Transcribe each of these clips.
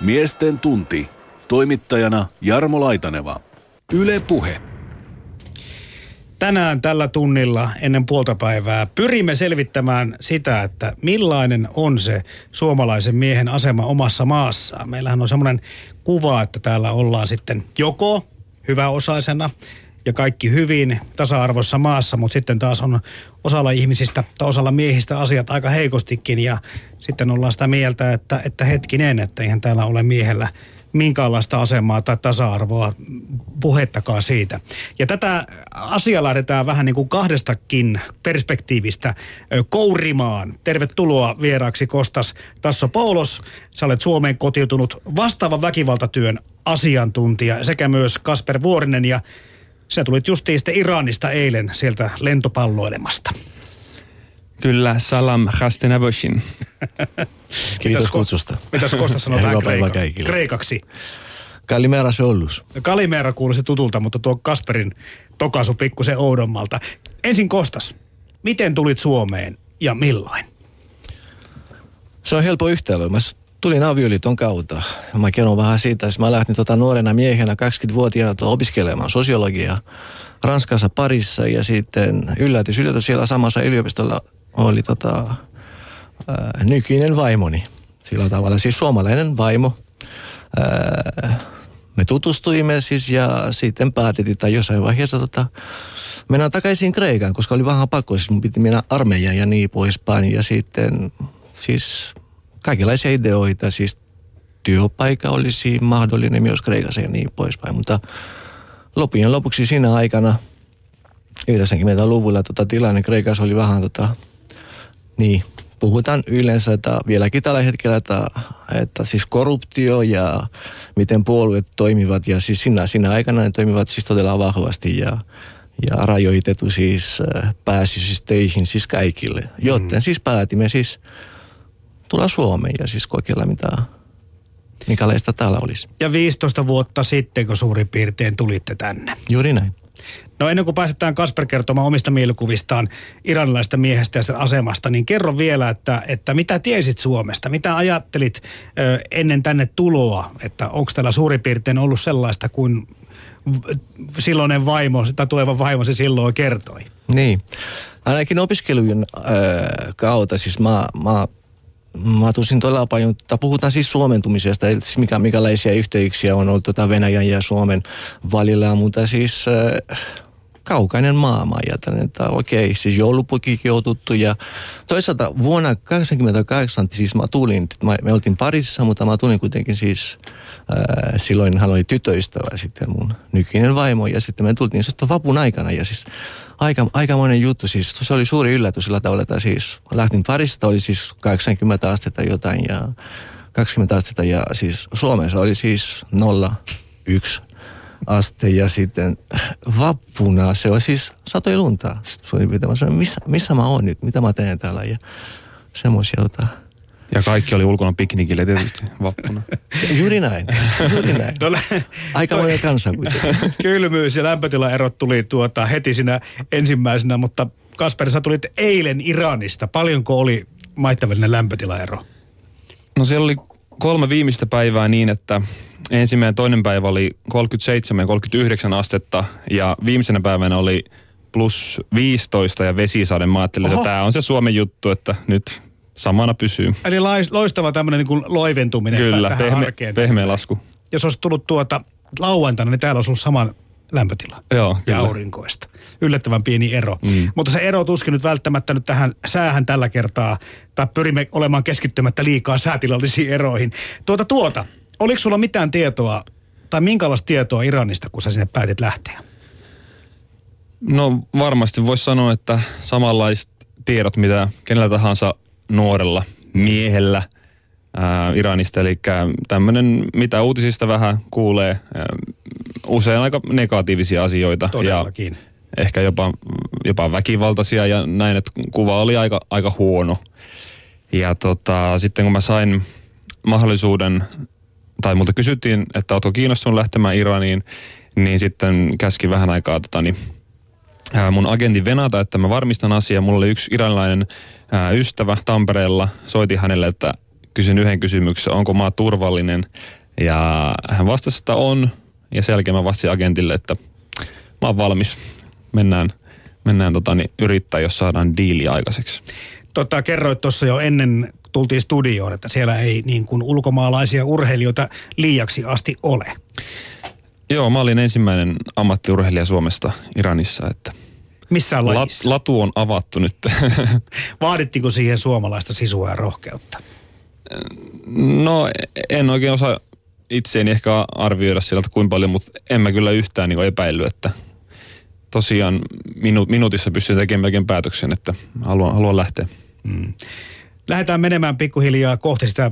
Miesten tunti. Toimittajana Jarmo Laitaneva. Yle Puhe. Tänään tällä tunnilla ennen puolta päivää pyrimme selvittämään sitä, että millainen on se suomalaisen miehen asema omassa maassaan. Meillähän on semmoinen kuva, että täällä ollaan sitten joko hyväosaisena ja kaikki hyvin tasa-arvossa maassa, mutta sitten taas on osalla ihmisistä tai osalla miehistä asiat aika heikostikin ja sitten ollaan sitä mieltä, että, että hetkinen, että eihän täällä ole miehellä minkäänlaista asemaa tai tasa-arvoa puhettakaan siitä. Ja tätä asiaa lähdetään vähän niin kuin kahdestakin perspektiivistä kourimaan. Tervetuloa vieraaksi Kostas Tasso Paulos. Sä olet Suomeen kotiutunut vastaavan väkivaltatyön asiantuntija sekä myös Kasper Vuorinen ja sä tulit justiin sitten Iranista eilen sieltä lentopalloilemasta. Kyllä, salam hastenavoshin. Kiitos kutsusta. Mitäs Kosta päivää kreika- kreikaksi? Kalimera Sollus. Kalimera kuulosti tutulta, mutta tuo Kasperin tokasu pikkusen oudommalta. Ensin Kostas, miten tulit Suomeen ja milloin? Se on helppo yhtälö. Mä tulin avioliiton kautta. Mä kerron vähän siitä. että Mä lähdin tota nuorena miehenä 20-vuotiaana tuota opiskelemaan sosiologiaa Ranskassa parissa ja sitten yllätys, yllätys siellä samassa yliopistolla oli tota, ää, nykyinen vaimoni. Sillä tavalla siis suomalainen vaimo. Ää, me tutustuimme siis ja sitten päätettiin, että jossain vaiheessa tota, mennään takaisin Kreikaan, koska oli vähän pakko, siis mun piti mennä armeijaan ja niin poispäin. Ja sitten siis kaikenlaisia ideoita, siis työpaikka olisi mahdollinen myös Kreikassa ja niin poispäin. Mutta loppujen lopuksi siinä aikana 90-luvulla tota, tilanne Kreikassa oli vähän tota, niin, puhutaan yleensä, että vieläkin tällä hetkellä, että, että siis korruptio ja miten puolueet toimivat ja siis siinä, siinä aikana ne toimivat siis todella vahvasti ja, ja rajoitettu siis äh, pääsy siis töihin siis kaikille. Joten mm. siis päätimme siis tulla Suomeen ja siis kokeilla mitä, minkälaista täällä olisi. Ja 15 vuotta sitten, kun suurin piirtein tulitte tänne. Juuri näin. No ennen kuin pääsetään Kasper kertomaan omista mielikuvistaan iranilaista miehestä ja sen asemasta, niin kerro vielä, että, että mitä tiesit Suomesta? Mitä ajattelit ö, ennen tänne tuloa? Että onko täällä suurin piirtein ollut sellaista kuin silloinen vaimo tai tuleva vaimo se silloin kertoi? Niin. Ainakin opiskelujen äh, kautta, siis mä, mä, mä tusin todella paljon, puhutaan siis suomentumisesta, eli siis mikä, mikälaisia yhteyksiä on ollut tota Venäjän ja Suomen välillä, mutta siis äh, kaukainen maailma. Ajattelin, että okei, siis joulupukikin on tuttu ja toisaalta vuonna 1988 siis mä tulin, mä, me oltiin parissa, mutta mä tulin kuitenkin siis, äh, silloin hän oli tytöystävä sitten mun nykyinen vaimo ja sitten me tultiin sitten vapun aikana ja siis aika, aikamoinen juttu, siis se oli suuri yllätys sillä tavalla, että siis lähtin parista, oli siis 80 astetta jotain ja 20 astetta ja siis Suomessa oli siis 0,1 aste ja sitten vappuna se on siis satoi lunta. Suurin piirtein. Mä sanoin, missä, missä mä oon nyt, mitä mä teen täällä ja semmoisia tota. Ja kaikki oli ulkona piknikillä tietysti vappuna. Juuri näin, juuri näin. No, Aika monen kanssa kuitenkin. Kylmyys ja lämpötilaerot tuli tuota heti siinä ensimmäisenä, mutta Kasper, sä tulit eilen Iranista. Paljonko oli maitten välinen lämpötilaero? No siellä oli kolme viimeistä päivää niin, että ensimmäinen toinen päivä oli 37 ja 39 astetta ja viimeisenä päivänä oli plus 15 ja vesisade. Mä ajattelin, Oho. että tämä on se Suomen juttu, että nyt samana pysyy. Eli loistava tämmöinen niin loiventuminen Kyllä, tähän pehme, pehmeä lasku. Jos olisi tullut tuota lauantaina, niin täällä olisi ollut sama lämpötila. Joo, ja kyllä. aurinkoista. Yllättävän pieni ero. Mm. Mutta se ero tuskin nyt välttämättä nyt tähän säähän tällä kertaa, tai pyrimme olemaan keskittymättä liikaa säätilallisiin eroihin. Tuota tuota, oliko sulla mitään tietoa, tai minkälaista tietoa Iranista, kun sä sinne päätit lähteä? No varmasti voisi sanoa, että samanlaiset tiedot, mitä kenellä tahansa nuorella miehellä ää, Iranista. Eli tämmöinen, mitä uutisista vähän kuulee, ää, usein aika negatiivisia asioita. Todellakin. Ja ehkä jopa, jopa väkivaltaisia ja näin, että kuva oli aika, aika huono. Ja tota, sitten kun mä sain mahdollisuuden, tai multa kysyttiin, että ootko kiinnostunut lähtemään Iraniin, niin sitten käski vähän aikaa tota, niin, ää, mun agentin venata, että mä varmistan asiaa. Mulla oli yksi iranilainen ää, ystävä Tampereella, soitin hänelle, että kysyin yhden kysymyksen, onko maa turvallinen. Ja hän vastasi, että on. Ja sen jälkeen mä vastasin agentille, että mä oon valmis. Mennään, mennään tota, niin, yrittää, jos saadaan diili aikaiseksi. Tota, kerroit tuossa jo ennen tultiin studioon, että siellä ei niin kuin ulkomaalaisia urheilijoita liiaksi asti ole. Joo, mä olin ensimmäinen ammattiurheilija Suomesta Iranissa, että Missään lat, lajissa. latu on avattu nyt. Vaadittiko siihen suomalaista sisua ja rohkeutta? No en oikein osaa itseäni ehkä arvioida sieltä kuinka paljon, mutta en mä kyllä yhtään niin epäillyt, että tosiaan minu, minuutissa pystyn tekemään melkein päätöksen, että haluan, haluan lähteä. Mm. Lähdetään menemään pikkuhiljaa kohti sitä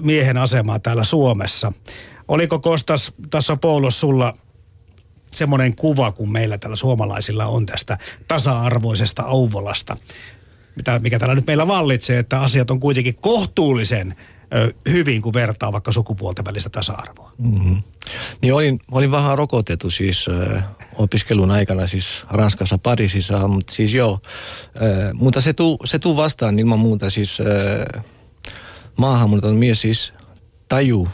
miehen asemaa täällä Suomessa. Oliko Kostas tässä Poulos sulla semmoinen kuva, kun meillä täällä suomalaisilla on tästä tasa-arvoisesta Ouvolasta, mitä, mikä täällä nyt meillä vallitsee, että asiat on kuitenkin kohtuullisen ö, hyvin, kun vertaa vaikka sukupuolten välistä tasa-arvoa. Mm-hmm. Niin olin, olin vähän rokotettu siis äh, opiskelun aikana siis Ranskassa Pariisissa, mutta siis joo. Äh, mutta se tuu, se tuu vastaan ilman muuta siis äh, maahanmuuton mies siis taju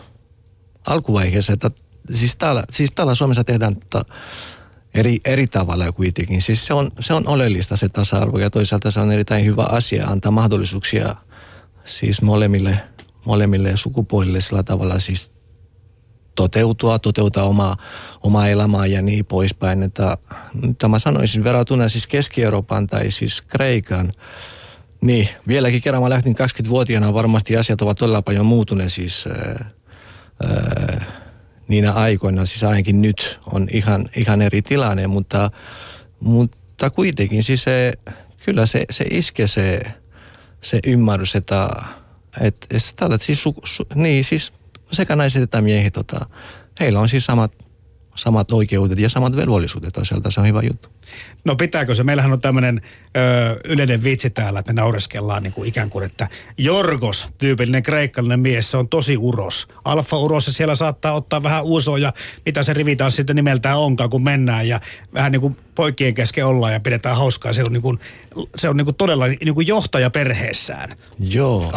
alkuvaiheessa, että siis täällä, siis täällä Suomessa tehdään ta, eri, eri tavalla kuitenkin. Siis se on, se on oleellista se tasa-arvo ja toisaalta se on erittäin hyvä asia antaa mahdollisuuksia siis molemmille, molemmille sukupuolille sillä tavalla siis toteutua, toteuttaa omaa, omaa elämää ja niin poispäin. Että, mitä mä sanoisin verrattuna siis Keski-Euroopan tai siis Kreikan, niin vieläkin kerran mä lähtin 20-vuotiaana, varmasti asiat ovat todella paljon muuttuneet siis ää, ää, niinä aikoina, siis ainakin nyt on ihan, ihan eri tilanne, mutta, mutta kuitenkin siis se, kyllä se, se iskee se, se ymmärrys, että, että, että siis, su, su, niin siis sekä naiset että miehet, tota, heillä on siis samat, samat oikeudet ja samat velvollisuudet toisaalta, se on hyvä juttu. No pitääkö se? Meillähän on tämmöinen yleinen vitsi täällä, että me naureskellaan niin kuin ikään kuin, että Jorgos, tyypillinen kreikkalainen mies, se on tosi uros. Alfa-uros ja siellä saattaa ottaa vähän usoja, mitä se rivitaan sitten nimeltään onkaan, kun mennään ja vähän niin kuin poikien kesken ollaan ja pidetään hauskaa. Se on, niin kuin, se on niin kuin todella niin kuin johtaja perheessään. Joo,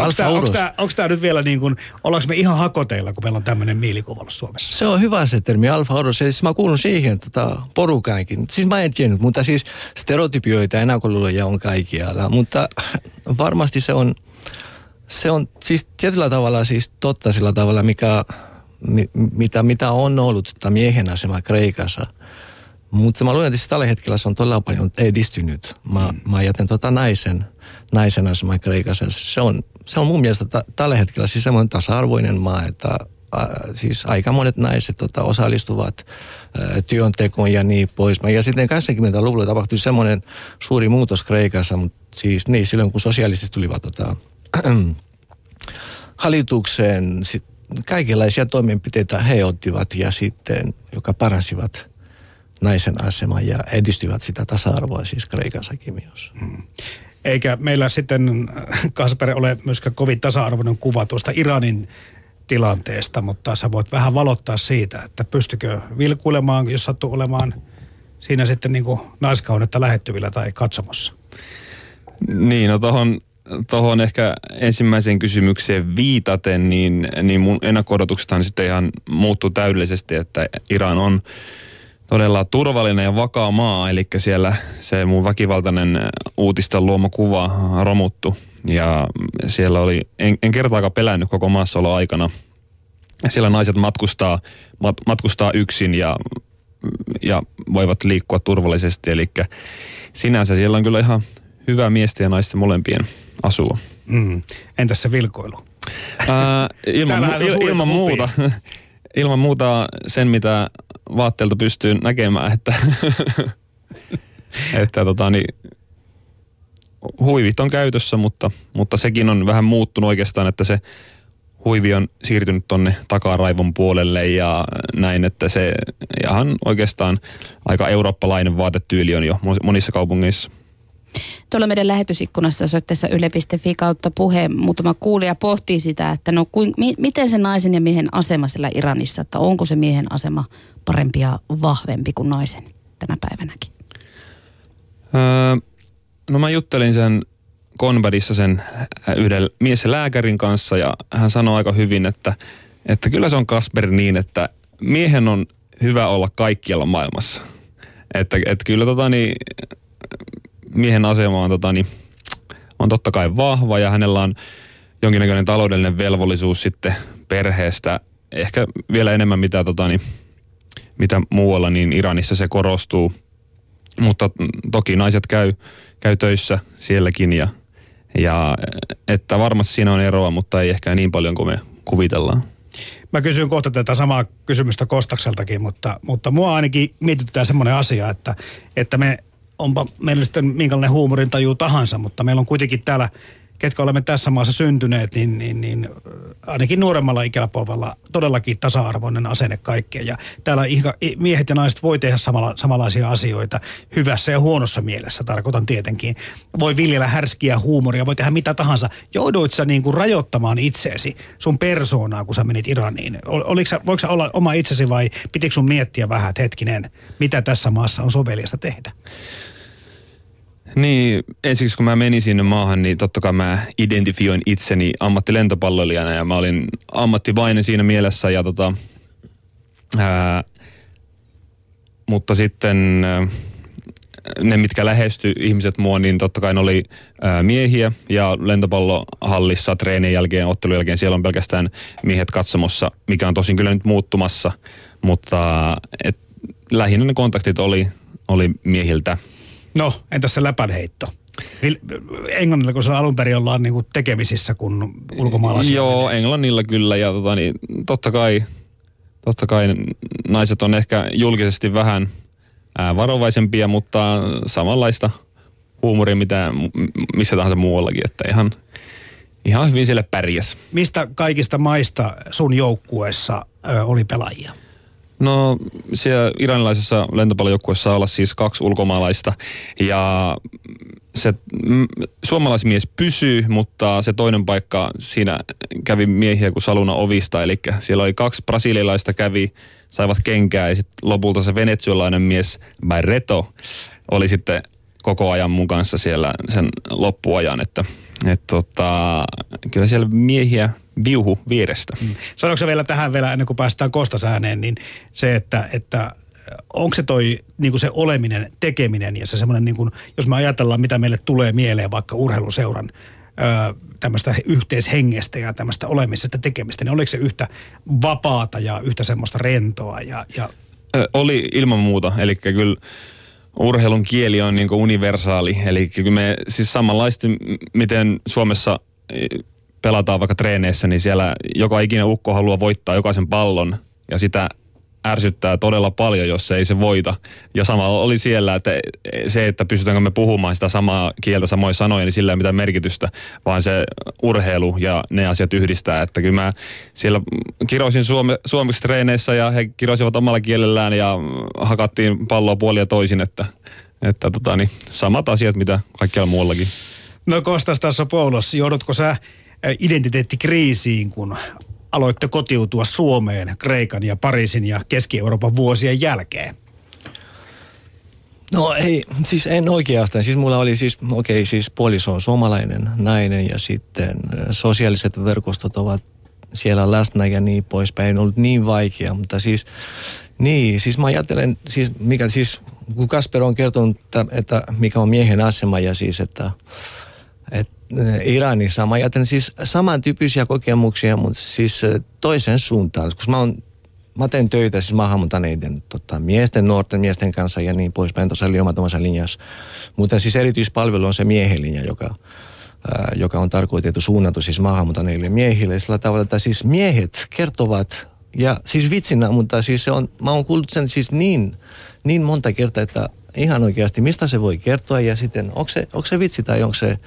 Onko tämä, nyt vielä niin kuin, ollaanko me ihan hakoteilla, kun meillä on tämmöinen mielikuva Suomessa? Se on hyvä se termi, alfa oros. Siis mä kuulun siihen tota, porukaankin. Siis mä en tiennyt, mutta siis stereotypioita ennakkoluuloja on kaikkialla. Mutta varmasti se on, se on siis tietyllä tavalla siis totta sillä tavalla, mikä, mi, mitä, mitä on ollut tota miehen asema Kreikassa. Mutta mä luulen, että siis tällä hetkellä se on todella paljon edistynyt. Mä, mm. mä jätän tota naisen, naisen aseman Kreikassa. Se on, se on mun mielestä t- tällä hetkellä siis semmoinen tasa-arvoinen maa, että siis aika monet naiset tota, osallistuvat äh, työntekoon ja niin pois. Ja sitten 80-luvulla tapahtui semmoinen suuri muutos Kreikassa, mutta siis niin silloin kun sosialistit tulivat tota, hallitukseen, sit kaikenlaisia toimenpiteitä he ottivat ja sitten, joka paransivat naisen asemaa ja edistyvät sitä tasa-arvoa siis Kreikassakin myös. Hmm. Eikä meillä sitten, Kasper, ole myöskään kovin tasa-arvoinen kuva tuosta Iranin tilanteesta, mutta sä voit vähän valottaa siitä, että pystykö vilkuilemaan, jos sattuu olemaan siinä sitten niin kuin naiskaunetta lähettyvillä tai katsomossa? Niin, no tohon, tohon ehkä ensimmäiseen kysymykseen viitaten, niin, niin mun ennakko sitten ihan muuttuu täydellisesti, että Iran on todella turvallinen ja vakaa maa, eli siellä se mun väkivaltainen uutisten luoma kuva romuttu. Ja siellä oli, en, en kertaakaan pelännyt koko maassaolo aikana. Siellä naiset matkustaa, mat, matkustaa yksin ja, ja voivat liikkua turvallisesti. Eli sinänsä siellä on kyllä ihan hyvä miesten ja naisten molempien asua. Mm. Entäs se vilkoilu? Ää, ilman, il, ilman muuta. Ilman muuta sen, mitä vaatteelta pystyy näkemään, että, että tota, niin, huivit on käytössä, mutta, mutta sekin on vähän muuttunut oikeastaan, että se huivi on siirtynyt tonne takaraivon puolelle ja näin, että se ihan oikeastaan aika eurooppalainen vaatetyyli on jo monissa kaupungeissa. Tuolla meidän lähetysikkunassa osoitteessa yle.fi kautta puhe muutama kuulija pohtii sitä, että no kuin, mi, miten se naisen ja miehen asema siellä Iranissa, että onko se miehen asema parempi ja vahvempi kuin naisen tänä päivänäkin? Öö, no mä juttelin sen Konbadissa sen yhden mies lääkärin kanssa ja hän sanoi aika hyvin, että, että kyllä se on Kasper niin, että miehen on hyvä olla kaikkialla maailmassa. Että, että kyllä tota, niin, miehen asema on, tota, niin, on totta kai vahva ja hänellä on jonkinnäköinen taloudellinen velvollisuus sitten perheestä. Ehkä vielä enemmän mitä, tota, niin, mitä muualla, niin Iranissa se korostuu. Mutta toki naiset käy, käy töissä sielläkin ja, ja että varmasti siinä on eroa, mutta ei ehkä niin paljon kuin me kuvitellaan. Mä kysyn kohta tätä samaa kysymystä Kostakseltakin, mutta, mutta mua ainakin mietityttää semmoinen asia, että, että me onpa meillä sitten minkälainen huumorintaju tahansa, mutta meillä on kuitenkin täällä ketkä olemme tässä maassa syntyneet, niin, niin, niin ainakin nuoremmalla ikäpolvella todellakin tasa-arvoinen asenne kaikkeen. Ja täällä miehet ja naiset voi tehdä samalla, samanlaisia asioita hyvässä ja huonossa mielessä, tarkoitan tietenkin. Voi viljellä härskiä huumoria, voi tehdä mitä tahansa. Jouduit sä niin kuin rajoittamaan itseesi, sun persoonaa, kun sä menit Iraniin? Oliko sä, voiko sä olla oma itsesi vai pitikö sun miettiä vähän, että hetkinen, mitä tässä maassa on soveliasta tehdä? Niin, ensiksi kun mä menin sinne maahan, niin totta kai mä identifioin itseni ammattilentopalloilijana ja mä olin ammattivainen siinä mielessä ja tota, ää, mutta sitten ää, ne, mitkä lähesty ihmiset mua, niin totta kai ne oli ää, miehiä ja lentopallohallissa treenien jälkeen, ottelun jälkeen siellä on pelkästään miehet katsomossa, mikä on tosin kyllä nyt muuttumassa, mutta et, lähinnä ne kontaktit oli, oli miehiltä. No, entäs se läpänheitto? Englannilla, kun se alun perin ollaan niin kuin tekemisissä kuin ulkomaalaisilla? Joo, menee. Englannilla kyllä ja tota, niin, totta, kai, totta kai naiset on ehkä julkisesti vähän ää, varovaisempia, mutta samanlaista huumoria mitä missä tahansa muuallakin, että ihan, ihan hyvin sille pärjäs. Mistä kaikista maista sun joukkueessa ö, oli pelaajia? No siellä iranilaisessa lentopallojoukkueessa olla siis kaksi ulkomaalaista. Ja se mm, suomalaismies pysyy, mutta se toinen paikka siinä kävi miehiä kuin saluna ovista, eli siellä oli kaksi brasilialaista kävi, saivat kenkää ja sitten lopulta se venezuelainen mies Barreto oli sitten koko ajan mun kanssa siellä sen loppuajan, että et tota, kyllä siellä miehiä viuhu vierestä. Mm. Sanoiko vielä tähän vielä ennen kuin päästään Kostasääneen, niin se, että, että onko se toi niin kuin se oleminen, tekeminen ja se semmoinen, niin kuin, jos me ajatellaan, mitä meille tulee mieleen vaikka urheiluseuran tämmöistä yhteishengestä ja tämmöistä olemisesta tekemistä, niin oliko se yhtä vapaata ja yhtä semmoista rentoa? Ja, ja... Oli ilman muuta, eli kyllä urheilun kieli on niin universaali. Eli kyllä me siis samanlaisesti, miten Suomessa e, pelataan vaikka treeneissä, niin siellä joka ikinen ukko haluaa voittaa jokaisen pallon ja sitä ärsyttää todella paljon, jos ei se voita. Ja sama oli siellä, että se, että pystytäänkö me puhumaan sitä samaa kieltä, samoja sanoja, niin sillä ei mitään merkitystä, vaan se urheilu ja ne asiat yhdistää. Että kyllä mä siellä kirosin suome, suomeksi treeneissä ja he kirosivat omalla kielellään ja hakattiin palloa puolia toisin, että, että tota, niin, samat asiat, mitä kaikkialla muuallakin. No Kostas tässä Poulos, joudutko sä identiteettikriisiin, kun aloitte kotiutua Suomeen Kreikan ja Pariisin ja Keski-Euroopan vuosien jälkeen? No ei, siis en oikeastaan. Siis mulla oli siis, okei, okay, siis puoliso on suomalainen nainen ja sitten sosiaaliset verkostot ovat siellä läsnä ja niin poispäin. Ei ollut niin vaikea, mutta siis, niin, siis mä ajattelen, siis mikä siis, kun Kasper on kertonut, että, että mikä on miehen asema ja siis, että Iranissa. Mä ajattelen siis samantyyppisiä kokemuksia, mutta siis toisen suuntaan. Koska mä, on, mä teen töitä siis maahanmuuttaneiden tota, miesten, nuorten miesten kanssa ja niin poispäin. Tuossa oli omassa linjassa. Mutta siis erityispalvelu on se miehen linja, joka, ää, joka on tarkoitettu suunnattu siis maahanmuuttaneille miehille. Sillä tavalla, että siis miehet kertovat ja siis vitsinä, mutta siis se on, mä oon kuullut sen siis niin, niin monta kertaa, että ihan oikeasti mistä se voi kertoa ja sitten onko se, onko se vitsi tai onko se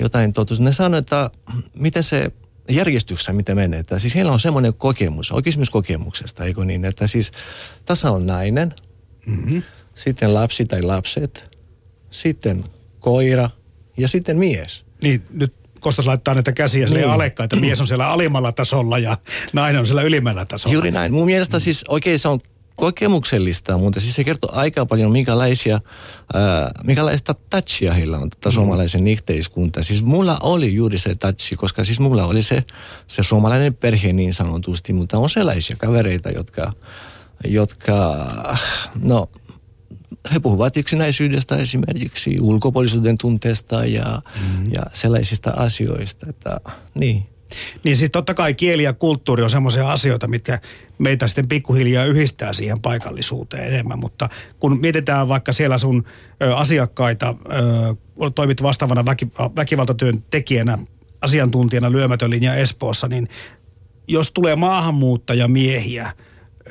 jotain totuus. Ne sanoo, että miten se järjestyksessä, miten menee. Että siis heillä on semmoinen kokemus, on kysymys kokemuksesta, eikö niin, että siis tasa on nainen, mm-hmm. sitten lapsi tai lapset, sitten koira ja sitten mies. Niin, nyt Kostas laittaa näitä käsiä niin. alekkaan, että mies on siellä alimmalla tasolla ja nainen on siellä ylimmällä tasolla. Juuri näin. Mun mielestä mm. siis oikein se on kokemuksellista, mutta siis se kertoo aika paljon, minkälaisia, ää, minkälaista touchia heillä on tätä suomalaisen yhteiskunta. Siis mulla oli juuri se touchi, koska siis mulla oli se, se suomalainen perhe niin sanotusti, mutta on sellaisia kavereita, jotka, jotka no, he puhuvat yksinäisyydestä esimerkiksi, ulkopuolisuuden tunteesta ja, mm. ja sellaisista asioista, että niin. Niin sitten totta kai kieli ja kulttuuri on semmoisia asioita, mitkä meitä sitten pikkuhiljaa yhdistää siihen paikallisuuteen enemmän. Mutta kun mietitään vaikka siellä sun asiakkaita, toimit vastaavana väki, väkivaltatyön tekijänä, asiantuntijana lyömätön linja Espoossa, niin jos tulee maahanmuuttajamiehiä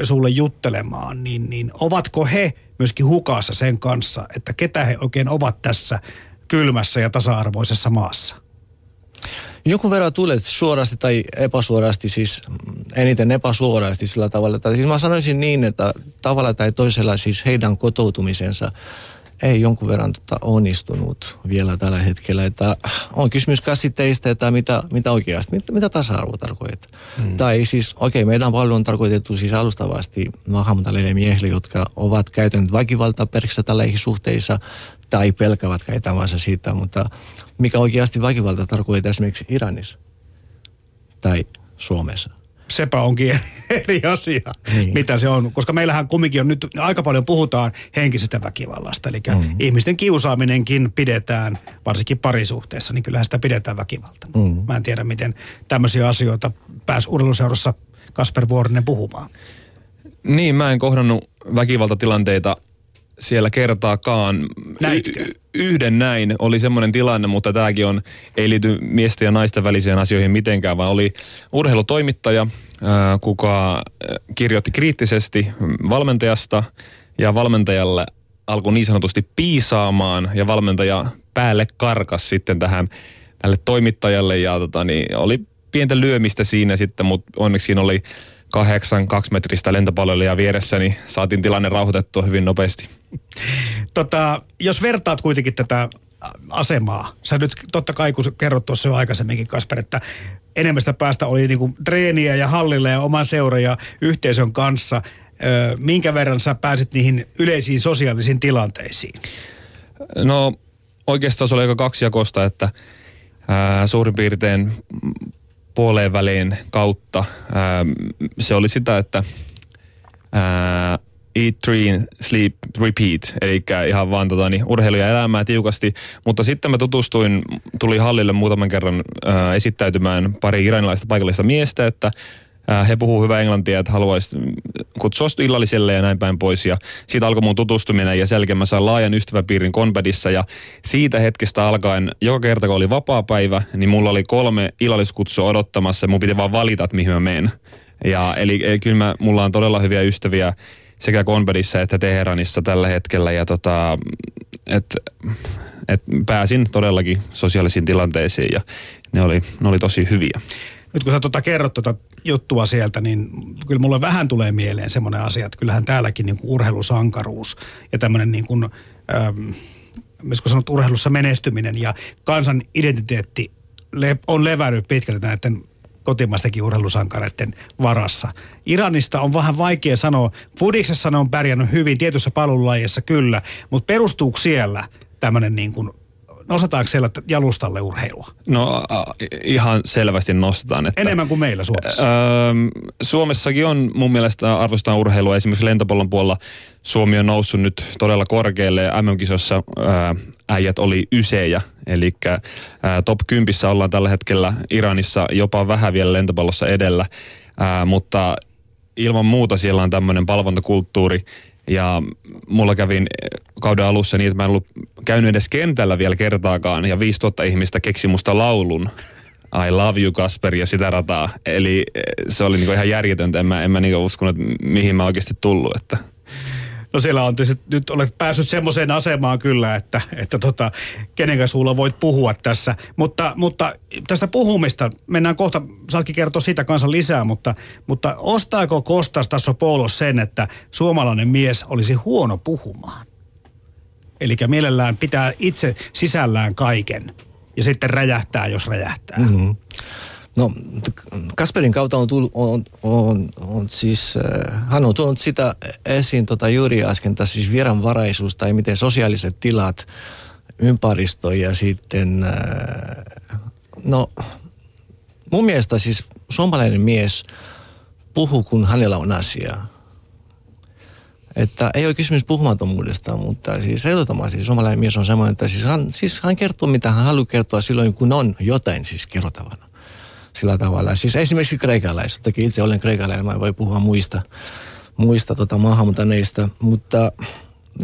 sulle juttelemaan, niin, niin ovatko he myöskin hukassa sen kanssa, että ketä he oikein ovat tässä kylmässä ja tasa-arvoisessa maassa? Jonkun verran tulee suorasti tai epäsuorasti, siis eniten epäsuorasti sillä tavalla. Että siis mä sanoisin niin, että tavalla tai toisella siis heidän kotoutumisensa ei jonkun verran tota onnistunut vielä tällä hetkellä. Että on kysymys käsitteistä, että mitä, mitä oikeasti, mitä, mitä tasa-arvo tarkoittaa. Hmm. Tai siis, okei, okay, meidän paljon on tarkoitettu siis alustavasti maahanmuuttajille miehille, jotka ovat käytäneet väkivaltaa perheessä tai lähisuhteissa tai pelkävät käytämänsä siitä, mutta mikä oikeasti väkivalta tarkoittaa esimerkiksi Iranissa tai Suomessa sepä onkin eri asia, niin. mitä se on. Koska meillähän kumminkin on nyt, aika paljon puhutaan henkisestä väkivallasta. Eli mm. ihmisten kiusaaminenkin pidetään, varsinkin parisuhteessa, niin kyllähän sitä pidetään väkivalta. Mm. Mä en tiedä, miten tämmöisiä asioita pääsi urheiluseurassa Kasper Vuorinen puhumaan. Niin, mä en kohdannut väkivaltatilanteita siellä kertaakaan. Näitkö? Y- yhden näin oli semmoinen tilanne, mutta tämäkin on, ei liity miesten ja naisten välisiin asioihin mitenkään, vaan oli urheilutoimittaja, kuka kirjoitti kriittisesti valmentajasta ja valmentajalle alkoi niin sanotusti piisaamaan ja valmentaja päälle karkas sitten tähän tälle toimittajalle ja tota, niin, oli pientä lyömistä siinä sitten, mutta onneksi siinä oli kahdeksan kaksimetristä lentopalloilijaa vieressä, niin saatiin tilanne rauhoitettua hyvin nopeasti. Tota, jos vertaat kuitenkin tätä asemaa, sä nyt totta kai kun kerrot tuossa jo aikaisemminkin Kasper, että enemmästä päästä oli niinku treeniä ja hallilla ja oman seuran ja yhteisön kanssa. Minkä verran sä pääsit niihin yleisiin sosiaalisiin tilanteisiin? No oikeastaan se oli aika kaksijakosta, että ää, suurin piirtein puoleen väliin kautta. Ää, se oli sitä, että ää, eat, train, sleep, repeat, eli ihan vaan tota, niin, urheilu ja elämää tiukasti. Mutta sitten mä tutustuin, tuli hallille muutaman kerran ää, esittäytymään pari iranilaista paikallista miestä, että he puhuu hyvää englantia, että haluaisi kutsua illalliselle ja näin päin pois. Ja siitä alkoi mun tutustuminen ja selkeä mä sain laajan ystäväpiirin Konbedissa ja siitä hetkestä alkaen, joka kerta kun oli vapaa päivä, niin mulla oli kolme illalliskutsua odottamassa mun piti vaan valita, että mihin mä menen. Ja eli e, kyllä mä, mulla on todella hyviä ystäviä sekä Konbedissa että Teheranissa tällä hetkellä ja tota, et, et pääsin todellakin sosiaalisiin tilanteisiin ja ne oli, ne oli tosi hyviä nyt kun sä tota kerrot tota juttua sieltä, niin kyllä mulle vähän tulee mieleen semmoinen asia, että kyllähän täälläkin niin kuin urheilusankaruus ja tämmöinen niin kuin, ähm, kun sanot urheilussa menestyminen ja kansan identiteetti on levännyt pitkälti näiden kotimaistenkin urheilusankareiden varassa. Iranista on vähän vaikea sanoa. Fudiksessa ne on pärjännyt hyvin, tietyissä palvelulajeissa kyllä, mutta perustuuko siellä tämmöinen niin kuin nostetaanko siellä jalustalle urheilua? No ihan selvästi nostetaan. Että, Enemmän kuin meillä Suomessa. Öö, Suomessakin on mun mielestä arvostetaan urheilua. Esimerkiksi lentopallon puolella Suomi on noussut nyt todella korkealle ja MM-kisossa öö, äijät oli ysejä. Eli öö, top 10 ollaan tällä hetkellä Iranissa jopa vähän vielä lentopallossa edellä. Öö, mutta ilman muuta siellä on tämmöinen palvontakulttuuri, ja mulla kävin kauden alussa niin, että mä en ollut käynyt edes kentällä vielä kertaakaan ja 5000 ihmistä keksi musta laulun. I love you Kasper ja sitä rataa. Eli eh, se oli niinku ihan järjetöntä. En mä, en mä niinku uskonut, mihin mä oikeasti tullut. Että No siellä on tietysti, nyt olet päässyt semmoiseen asemaan kyllä, että, että tota, kenen suulla voit puhua tässä. Mutta, mutta tästä puhumista, mennään kohta, saatkin kertoa siitä kanssa lisää, mutta, mutta ostaako Kostas tässä Poulos sen, että suomalainen mies olisi huono puhumaan? Eli mielellään pitää itse sisällään kaiken ja sitten räjähtää, jos räjähtää. Mm-hmm. No, Kasperin kautta on, tullut, on, on, on siis, äh, hän on tuonut sitä esiin tota juuri äsken, tässä siis viranvaraisuus tai miten sosiaaliset tilat, ympäristö ja sitten, äh, no mun mielestä siis suomalainen mies puhuu, kun hänellä on asiaa. Että ei ole kysymys puhumattomuudesta, mutta siis ehdottomasti suomalainen mies on semmoinen, että siis hän, siis hän kertoo, mitä hän haluaa kertoa silloin, kun on jotain siis kerrottavana. Sillä tavalla. Siis esimerkiksi kreikalaiset, toki itse olen kreikalainen, mä voi puhua muista, muista tota maahanmuuttaneista, mutta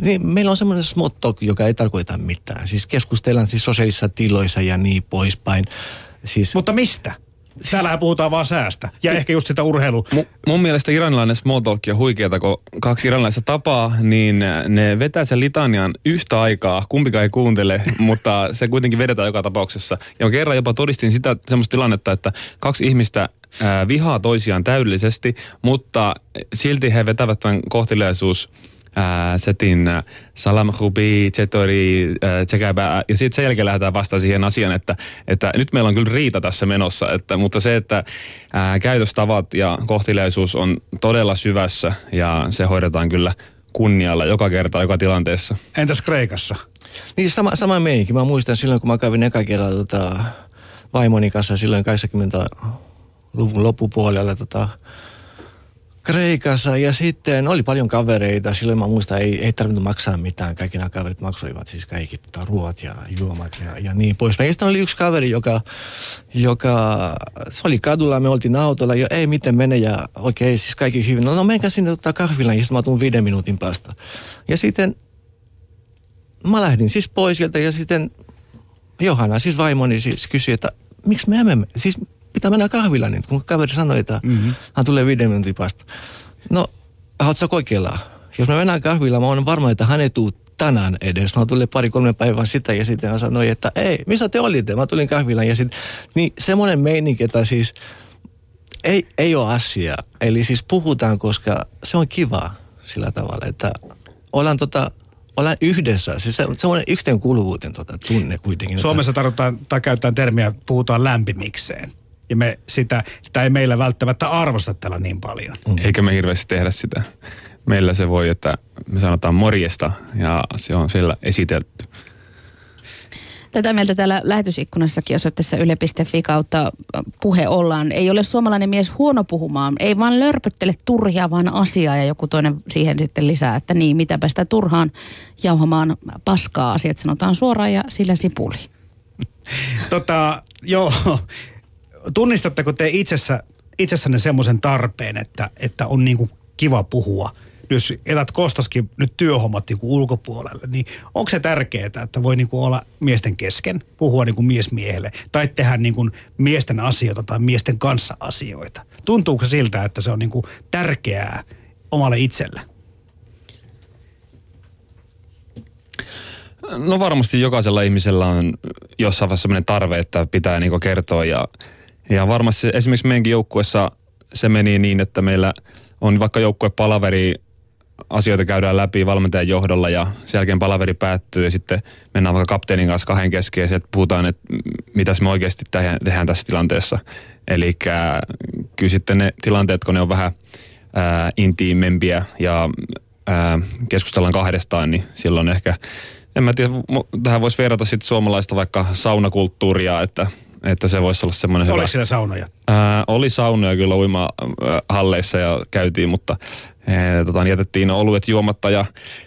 niin, meillä on semmoinen small talk, joka ei tarkoita mitään. Siis keskustellaan siis sosiaalisissa tiloissa ja niin poispäin. Siis, Mutta mistä? Siis... Täällähän puhutaan vaan säästä. Ja ehkä just sitä urheilu. Mu- mun mielestä iranilainen small talk on huikeata, kun kaksi iranilaista tapaa, niin ne vetää sen litanian yhtä aikaa, kumpikaan ei kuuntele, mutta se kuitenkin vedetään joka tapauksessa. Ja kerran jopa todistin sitä semmoista tilannetta, että kaksi ihmistä vihaa toisiaan täydellisesti, mutta silti he vetävät tämän kohteliaisuus setin salam hubi, chetori, tsekäbä, ja sitten sen jälkeen lähdetään vasta siihen asiaan, että, että nyt meillä on kyllä riita tässä menossa, että, mutta se, että ää, käytöstavat ja kohteliaisuus on todella syvässä ja se hoidetaan kyllä kunnialla joka kerta, joka tilanteessa. Entäs Kreikassa? Niin sama, sama meininki. Mä muistan silloin, kun mä kävin eka kerralla tota, vaimoni kanssa silloin 80-luvun loppupuolella tota, Kreikassa ja sitten oli paljon kavereita. Silloin mä muistan, ei, ei tarvinnut maksaa mitään. Kaikki nämä kaverit maksoivat siis kaikki tota, ruoat ja juomat ja, ja niin pois. Sitten oli yksi kaveri, joka, joka se oli kadulla, me oltiin autolla ja ei miten mene ja okei, okay, siis kaikki hyvin. No, no menkää sinne tota kahvilaan ja sitten mä tuun viiden minuutin päästä. Ja sitten mä lähdin siis pois sieltä ja sitten Johanna, siis vaimoni, siis kysyi, että miksi me emme, siis pitää mennä kahvilaan, niin kun kaveri sanoi, että mm-hmm. hän tulee viiden minuutin päästä. No, haluatko kokeilla? Jos me mennään kahvilaan, mä olen varma, että hän ei tule tänään edes. Mä tulin pari-kolme päivää sitä ja sitten hän sanoi, että ei, missä te olitte? Mä tulin kahvilaan ja sitten, niin semmoinen meininki, että siis ei, ei ole asia. Eli siis puhutaan, koska se on kiva sillä tavalla, että ollaan tota, ollaan yhdessä. Siis se, semmoinen yhteenkuuluvuuden tota, tunne kuitenkin. Suomessa tarvitaan, tai käytetään termiä, puhutaan lämpimikseen. Ja me sitä, sitä ei meillä välttämättä arvosta täällä niin paljon. Mm. Eikä me hirveästi tehdä sitä. Meillä se voi, että me sanotaan morjesta ja se on siellä esitelty. Tätä mieltä täällä lähetysikkunassakin osoitteessa yle.fi kautta puhe ollaan. Ei ole suomalainen mies huono puhumaan. Ei vaan lörpöttele turhia, vaan asiaa ja joku toinen siihen sitten lisää, että niin, mitäpä sitä turhaan jauhamaan paskaa. Asiat sanotaan suoraan ja sillä sipuli. tota, joo, tunnistatteko te itsessä, itsessänne semmoisen tarpeen, että, että on niin kuin kiva puhua? Jos elät Kostaskin nyt työhommat niin ulkopuolelle, niin onko se tärkeää, että voi niin kuin olla miesten kesken, puhua niin kuin mies miehelle, tai tehdä niin kuin miesten asioita tai miesten kanssa asioita? Tuntuuko siltä, että se on niin kuin tärkeää omalle itselle? No varmasti jokaisella ihmisellä on jossain vaiheessa sellainen tarve, että pitää niin kertoa ja ja varmasti esimerkiksi meidänkin joukkuessa se meni niin, että meillä on vaikka palaveri, asioita käydään läpi valmentajan johdolla ja sen jälkeen palaveri päättyy ja sitten mennään vaikka kapteenin kanssa kahden kesken ja sieltä puhutaan, että mitäs me oikeasti tehdään tässä tilanteessa. Eli kyllä sitten ne tilanteet, kun ne on vähän ää, intiimempiä ja ää, keskustellaan kahdestaan, niin silloin ehkä, en mä tiedä, tähän voisi verrata sitten suomalaista vaikka saunakulttuuria, että että se voisi olla semmoinen Oliko siellä saunoja? Ää, oli saunoja kyllä uimahalleissa ja käytiin, mutta ää, tota, jätettiin oluet juomatta, ja,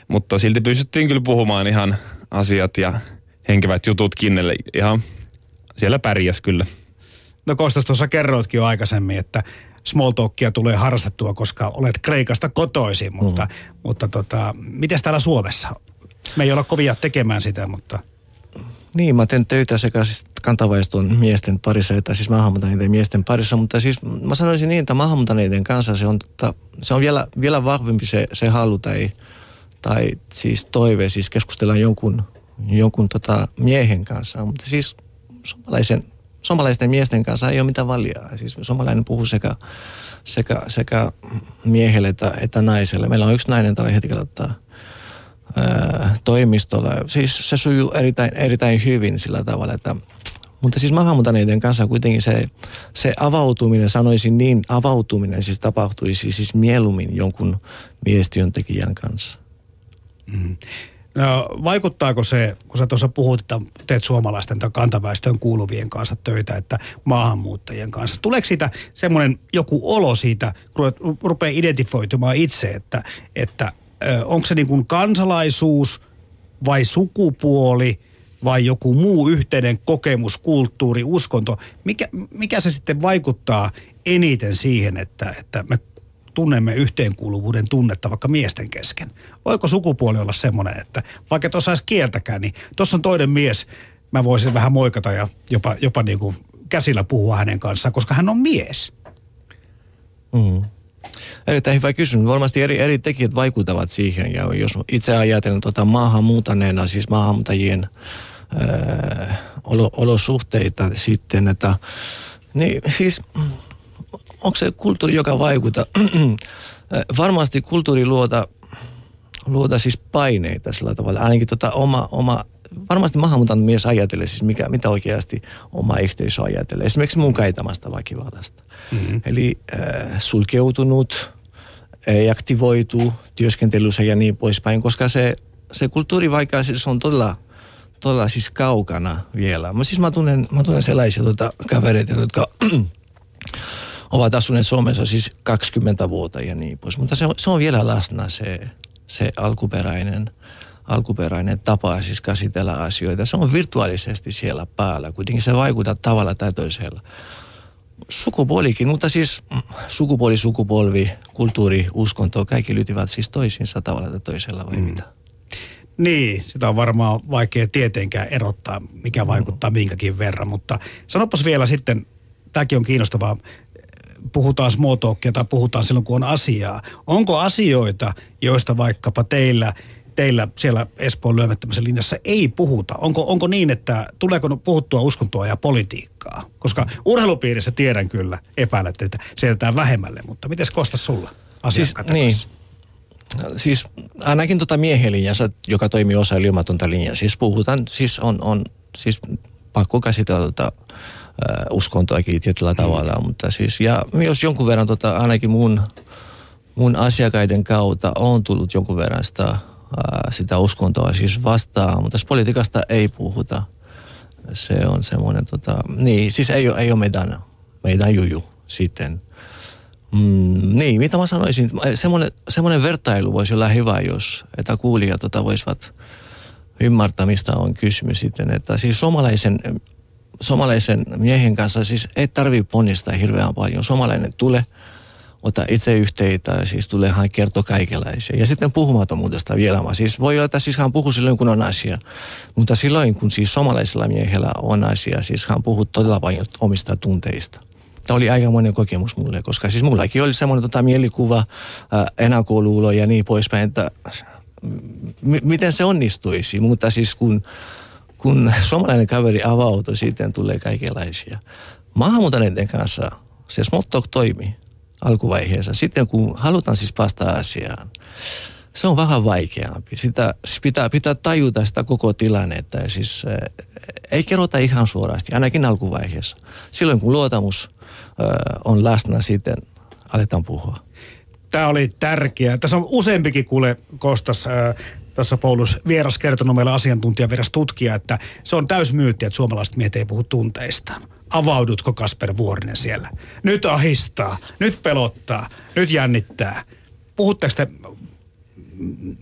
mutta silti pystyttiin kyllä puhumaan ihan asiat ja henkevät jutut kinnelle. Ihan siellä pärjäs kyllä. No Kostas, tuossa kerroitkin jo aikaisemmin, että small talkia tulee harrastettua, koska olet Kreikasta kotoisin, mutta, mm. mutta tota, miten täällä Suomessa? Me ei olla kovia tekemään sitä, mutta... Niin, mä teen töitä sekä siis kantaväestön miesten parissa että siis maahanmuuttaneiden miesten parissa, mutta siis mä sanoisin niin, että maahanmuuttaneiden kanssa se on, tota, se on vielä, vielä vahvempi se, se halu tai, tai siis toive, siis keskustellaan jonkun, jonkun tota miehen kanssa, mutta siis suomalaisen, suomalaisten miesten kanssa ei ole mitään valjaa. Siis suomalainen puhuu sekä, sekä, sekä miehelle että, että naiselle. Meillä on yksi nainen tällä hetkellä, että toimistolla. Siis se sujuu erittäin, erittäin hyvin sillä tavalla, että Mutta siis maahanmuuttaneiden kanssa kuitenkin se, se avautuminen, sanoisin niin, avautuminen siis tapahtuisi siis mieluummin jonkun miestyöntekijän kanssa. Mm. No, vaikuttaako se, kun sä tuossa puhut, että teet suomalaisten tai kantaväestön kuuluvien kanssa töitä, että maahanmuuttajien kanssa. Tuleeko siitä semmoinen joku olo siitä, kun rupeaa identifioitumaan itse, että, että onko se niin kuin kansalaisuus vai sukupuoli vai joku muu yhteinen kokemus, kulttuuri, uskonto, mikä, mikä se sitten vaikuttaa eniten siihen, että, että me tunnemme yhteenkuuluvuuden tunnetta vaikka miesten kesken. Voiko sukupuoli olla semmoinen, että vaikka et osaisi kieltäkään, niin tuossa on toinen mies, mä voisin vähän moikata ja jopa, jopa niin kuin käsillä puhua hänen kanssaan, koska hän on mies. Mm. Erittäin hyvä kysymys. Varmasti eri, eri tekijät vaikuttavat siihen. Ja jos itse ajattelen tuota maahanmuutaneena, siis maahanmuuttajien öö, olo, olosuhteita sitten, että niin siis onko se kulttuuri, joka vaikuttaa? Varmasti kulttuuri luota, luota siis paineita sillä tavalla. Ainakin tota oma, oma varmasti maahanmuutan mies ajattelee siis mikä, mitä oikeasti oma yhteisö ajattelee. Esimerkiksi mun kaitamasta väkivallasta. Mm-hmm. Eli äh, sulkeutunut, ei aktivoitu työskentelyssä ja niin poispäin, koska se, se kulttuuri vaikka siis on todella, todella siis kaukana vielä. Mä, siis mä tunnen, mä tunnen sellaisia tuota, kavereita, jotka ovat asuneet Suomessa siis 20 vuotta ja niin pois. Mutta se on, se on vielä läsnä se, se alkuperäinen, alkuperäinen tapa siis käsitellä asioita. Se on virtuaalisesti siellä päällä. Kuitenkin se vaikuttaa tavalla tai toisella. Sukupuolikin, mutta siis sukupuoli, sukupolvi, kulttuuri, uskonto, kaikki lytivät siis toisiinsa tavalla tai toisella vai mm. mitä? Niin, sitä on varmaan vaikea tietenkään erottaa, mikä vaikuttaa minkäkin verran, mutta sanopas vielä sitten, tämäkin on kiinnostavaa, puhutaan small tai puhutaan silloin, kun on asiaa. Onko asioita, joista vaikkapa teillä teillä siellä Espoon lyömättömässä linjassa ei puhuta? Onko, onko niin, että tuleeko puhuttua uskontoa ja politiikkaa? Koska urheilupiirissä tiedän kyllä, epäilet, että siirretään vähemmälle, mutta miten Kosta sulla siis, niin. Siis ainakin tuota miehelinjassa, joka toimii osa ilmatonta linjaa, siis puhutaan, siis on, on siis pakko käsitellä tuota, uskontoakin tietyllä mm. tavalla, mutta siis, ja jos jonkun verran tota, ainakin mun, mun asiakkaiden kautta on tullut jonkun verran sitä, sitä uskontoa siis vastaan, mutta politiikasta ei puhuta. Se on semmoinen, tota, niin, siis ei ole, ei ole meidän, meidän juju sitten. Mm, niin, mitä mä sanoisin, semmoinen, semmoinen vertailu voisi olla hyvä, jos että kuulijat tota, voisivat ymmärtää, mistä on kysymys sitten. Että siis suomalaisen somalaisen miehen kanssa siis ei tarvitse ponnistaa hirveän paljon. Somalainen tulee, ottaa itse yhteitä, siis tulee hän kertoo kaikenlaisia. Ja sitten puhumattomuudesta vielä. Siis voi olla, että siis hän puhuu silloin, kun on asia. Mutta silloin, kun siis somalaisella miehellä on asia, siis hän puhuu todella paljon omista tunteista. Tämä oli aika monen kokemus mulle, koska siis mullakin oli semmoinen tota mielikuva, ää, ennakkoluulo ja niin poispäin, että m- miten se onnistuisi. Mutta siis kun kun suomalainen kaveri avautui, sitten tulee kaikenlaisia. Maahanmuuttaneiden kanssa se talk toimii alkuvaiheessa. Sitten kun halutaan siis päästä asiaan, se on vähän vaikeampi. Sitä pitää, pitää tajuta sitä koko tilannetta. Ja siis ei kerrota ihan suorasti, ainakin alkuvaiheessa. Silloin kun luotamus on läsnä, sitten aletaan puhua. Tämä oli tärkeää. Tässä on useampikin kuule Kostas tuossa Paulus vieras kertonut meillä asiantuntija vieras tutkija, että se on täysmyytti, että suomalaiset miehet ei puhu tunteistaan. Avaudutko Kasper Vuorinen siellä? Nyt ahistaa, nyt pelottaa, nyt jännittää. Puhutteko te,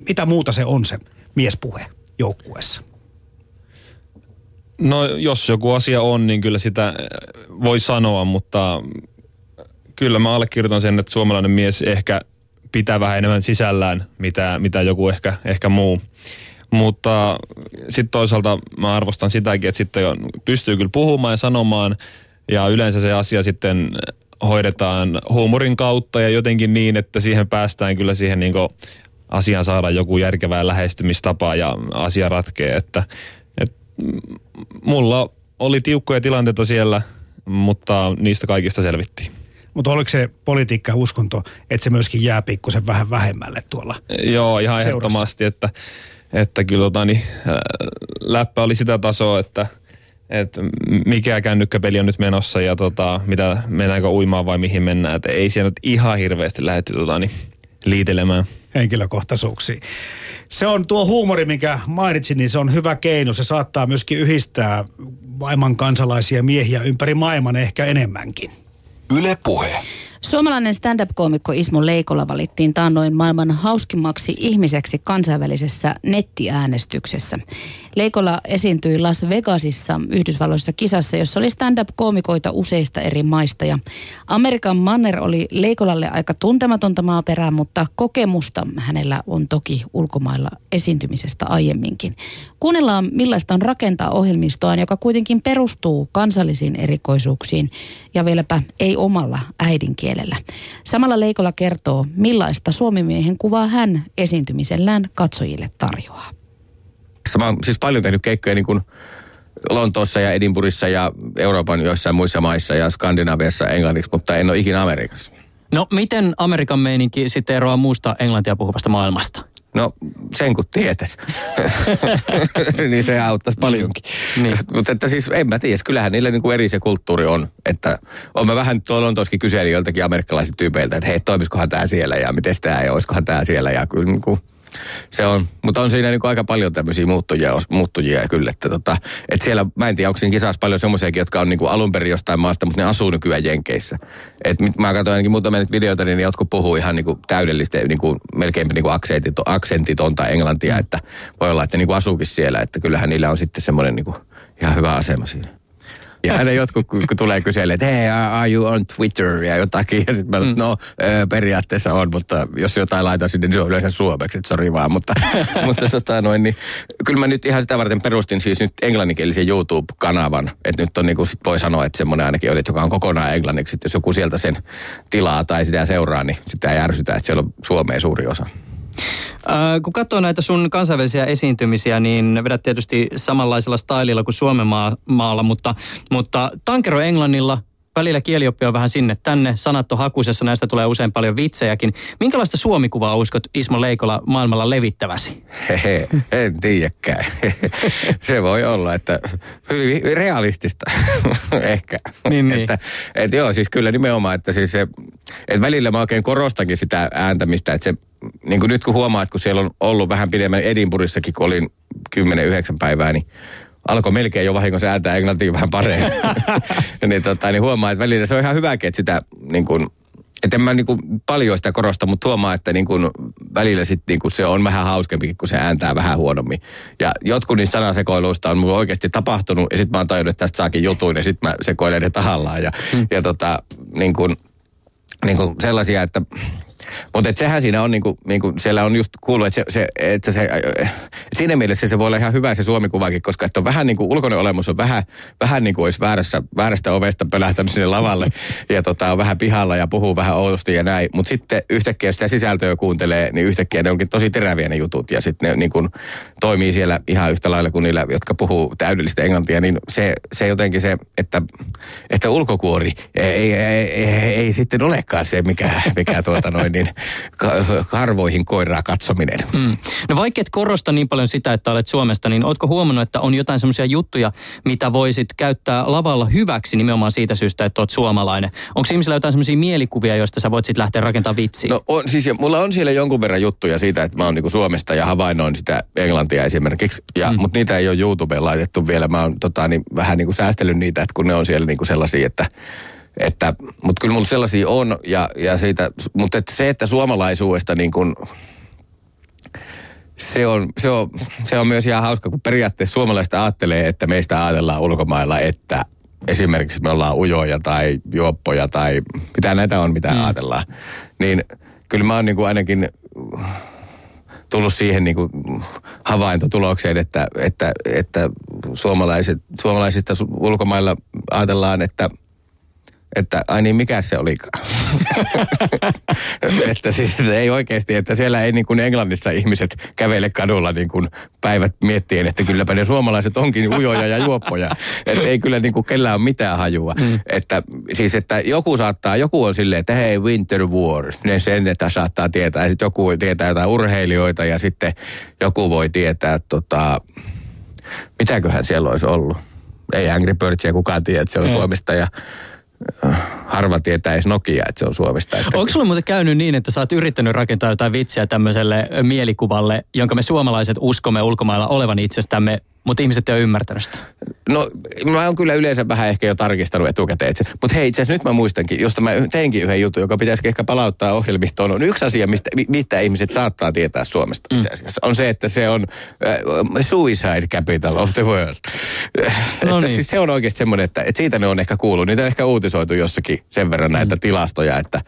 mitä muuta se on se miespuhe joukkueessa? No jos joku asia on, niin kyllä sitä voi sanoa, mutta kyllä mä allekirjoitan sen, että suomalainen mies ehkä – pitää vähän enemmän sisällään, mitä, mitä joku ehkä, ehkä muu. Mutta sitten toisaalta mä arvostan sitäkin, että sitten pystyy kyllä puhumaan ja sanomaan ja yleensä se asia sitten hoidetaan huumorin kautta ja jotenkin niin, että siihen päästään kyllä siihen niin asiaan saada joku järkevää lähestymistapa ja asia ratkee. Että, että mulla oli tiukkoja tilanteita siellä, mutta niistä kaikista selvittiin. Mutta oliko se politiikka ja uskonto, että se myöskin jää pikkusen vähän vähemmälle tuolla Joo, ihan seurassa. ehdottomasti, että, että kyllä tota, niin, läppä oli sitä tasoa, että että mikä kännykkäpeli on nyt menossa ja tota, mitä, mennäänkö uimaan vai mihin mennään. Että ei siellä nyt ihan hirveästi lähdetty tota, niin, liitelemään. henkilökohtaisuuksiin. Se on tuo huumori, minkä mainitsin, niin se on hyvä keino. Se saattaa myöskin yhdistää maailman kansalaisia miehiä ympäri maailman ehkä enemmänkin. Yle Puhe. Suomalainen stand-up-koomikko Ismo Leikola valittiin taannoin maailman hauskimmaksi ihmiseksi kansainvälisessä nettiäänestyksessä. Leikola esiintyi Las Vegasissa Yhdysvalloissa kisassa, jossa oli stand-up-koomikoita useista eri maista. Ja Amerikan manner oli Leikolalle aika tuntematonta maaperää, mutta kokemusta hänellä on toki ulkomailla esiintymisestä aiemminkin. Kuunnellaan millaista on rakentaa ohjelmistoaan, joka kuitenkin perustuu kansallisiin erikoisuuksiin ja vieläpä ei omalla äidinkielellä. Samalla Leikola kertoo, millaista suomimiehen kuvaa hän esiintymisellään katsojille tarjoaa. Mä oon siis paljon tehnyt keikkoja niin kuin Lontoossa ja Edinburghissa ja Euroopan joissain muissa maissa ja Skandinaviassa englanniksi, mutta en ole ikinä Amerikassa. No miten Amerikan meininki sitten eroaa muusta englantia puhuvasta maailmasta? No sen kun tietäis. niin se auttaisi paljonkin. Niin. Mutta että siis en mä tiedä, kyllähän niillä niinku eri se kulttuuri on. Että on mä vähän tuolla on toskin kyselin joiltakin amerikkalaisilta tyypeiltä, että hei toimiskohan tää siellä ja miten tämä ja olisikohan tää siellä ja kyllä niinku, se on, mutta on siinä niinku aika paljon tämmöisiä muuttujia, muuttujia kyllä, että tota, et siellä, mä en tiedä, onko siinä kisassa paljon semmoisiakin, jotka on niinku alun perin jostain maasta, mutta ne asuu nykyään Jenkeissä. Et mä katsoin ainakin muutamia niitä videoita, niin jotkut puhuu ihan niinku täydellistä, niinku, melkein niinku aksentit, aksentitonta englantia, että voi olla, että niinku asuukin siellä, että kyllähän niillä on sitten semmoinen niinku ihan hyvä asema siinä. Ja aina jotkut, kun, kun tulee kyselemään, että hei, are you on Twitter ja jotakin. Ja sitten mä mm. no periaatteessa on, mutta jos jotain laitan sinne, niin se on yleensä suomeksi, että sori vaan. Mutta, mutta tota noin, niin, kyllä mä nyt ihan sitä varten perustin siis nyt englanninkielisen YouTube-kanavan. Että nyt on niin kuin sit voi sanoa, että semmoinen ainakin oli, joka on kokonaan englanniksi. Että jos joku sieltä sen tilaa tai sitä seuraa, niin sitä ei ärsytä, että siellä on Suomeen suuri osa. Äh, kun katsoo näitä sun kansainvälisiä esiintymisiä, niin vedät tietysti samanlaisella stylilla kuin Suomen maa, maalla, mutta, mutta tankero englannilla, välillä kielioppi on vähän sinne tänne, sanat on hakusessa, näistä tulee usein paljon vitsejäkin. Minkälaista suomikuvaa uskot Ismo Leikola maailmalla levittäväsi? Hehe, en tiedäkään. Se voi olla, että hyvin realistista ehkä. Niin, niin. Että, että joo, siis kyllä nimenomaan, että siis se, että välillä mä oikein korostankin sitä ääntämistä, että se, niin kuin nyt kun huomaat, kun siellä on ollut vähän pidemmän Edinburghissakin, kun olin 10-9 päivää, niin alkoi melkein jo vahingossa ääntää englantia vähän paremmin. niin, tota, niin huomaa, että välillä se on ihan hyväkin, että sitä niin kuin, että en mä niin kuin paljon sitä korosta, mutta huomaa, että niin kuin välillä sit niin kuin se on vähän hauskempikin, kun se ääntää vähän huonommin. Ja jotkut niistä sanasekoiluista on mulla oikeasti tapahtunut, ja sitten mä oon tajunnut, että tästä saakin jutun, ja sitten mä sekoilen ne tahallaan. Ja, hmm. ja tota, niin kuin, niin kuin sellaisia, että... Mutta sehän siinä on, niinku, niinku, siellä on just kuullut, että, se, se, että se, et siinä mielessä se voi olla ihan hyvä se suomikuvakin, koska että on vähän niin kuin ulkoinen olemus on vähän, vähän niin kuin olisi väärässä, väärästä ovesta pölähtänyt sinne lavalle ja tota, on vähän pihalla ja puhuu vähän oudosti ja näin. Mutta sitten yhtäkkiä, jos sitä sisältöä kuuntelee, niin yhtäkkiä ne onkin tosi teräviä ne jutut ja sitten ne niin kuin, toimii siellä ihan yhtä lailla kuin niillä, jotka puhuu täydellistä englantia, niin se, se jotenkin se, että, että ulkokuori ei, ei, ei, ei, ei sitten olekaan se, mikä, mikä tuota noin, niin karvoihin koiraa katsominen. Mm. No vaikka et korosta niin paljon sitä, että olet Suomesta, niin ootko huomannut, että on jotain semmoisia juttuja, mitä voisit käyttää lavalla hyväksi nimenomaan siitä syystä, että oot suomalainen? Onko ihmisillä jotain semmoisia mielikuvia, joista sä voit sitten lähteä rakentamaan vitsiä? No on, siis mulla on siellä jonkun verran juttuja siitä, että mä oon niinku Suomesta ja havainnoin sitä englantia esimerkiksi. Ja, mm. Mutta niitä ei ole YouTubeen laitettu vielä. Mä oon tota, niin, vähän niinku säästellyt niitä, että kun ne on siellä niinku sellaisia, että että, mutta kyllä mulla sellaisia on, ja, ja siitä, mutta että se, että suomalaisuudesta niin kuin, se on, se, on, se on myös ihan hauska, kun periaatteessa suomalaiset ajattelee, että meistä ajatellaan ulkomailla, että esimerkiksi me ollaan ujoja tai juoppoja tai mitä näitä on, mitä mm. ajatellaan. Niin kyllä mä oon niin kuin ainakin tullut siihen niin kuin havaintotulokseen, että, että, että suomalaiset, suomalaisista ulkomailla ajatellaan, että – että ai niin, mikä se olikaan. että siis että ei oikeasti, että siellä ei niin kuin Englannissa ihmiset kävele kadulla niin kuin päivät miettien, että kylläpä ne suomalaiset onkin ujoja ja juoppoja. että ei kyllä niin kuin kellään ole mitään hajua. Mm. Että siis, että joku saattaa, joku on silleen, että hei, Winter War, ne sen, että saattaa tietää. Ja sitten joku voi tietää jotain urheilijoita ja sitten joku voi tietää, tota, mitäköhän siellä olisi ollut ei Angry Birdsia kukaan tiedä, että se on Ei. Suomesta ja harva tietää edes Nokia, että se on Suomesta. Että Onko sulla muuten käynyt niin, että sä oot yrittänyt rakentaa jotain vitsiä tämmöiselle mielikuvalle, jonka me suomalaiset uskomme ulkomailla olevan itsestämme, mutta ihmiset ei ole ymmärtänyt sitä? No, mä oon kyllä yleensä vähän ehkä jo tarkistanut etukäteen. Mutta hei, itse asiassa nyt mä muistankin, josta mä teinkin yhden jutun, joka pitäisi ehkä palauttaa ohjelmistoon. On yksi asia, mistä, mi- mitä ihmiset saattaa tietää Suomesta itse asiassa. On se, että se on äh, suicide capital of the world. No niin. siis se on oikeasti semmoinen, että, että siitä ne on ehkä kuullut. Niitä on ehkä uutisoitu jossakin sen verran näitä tilastoja, että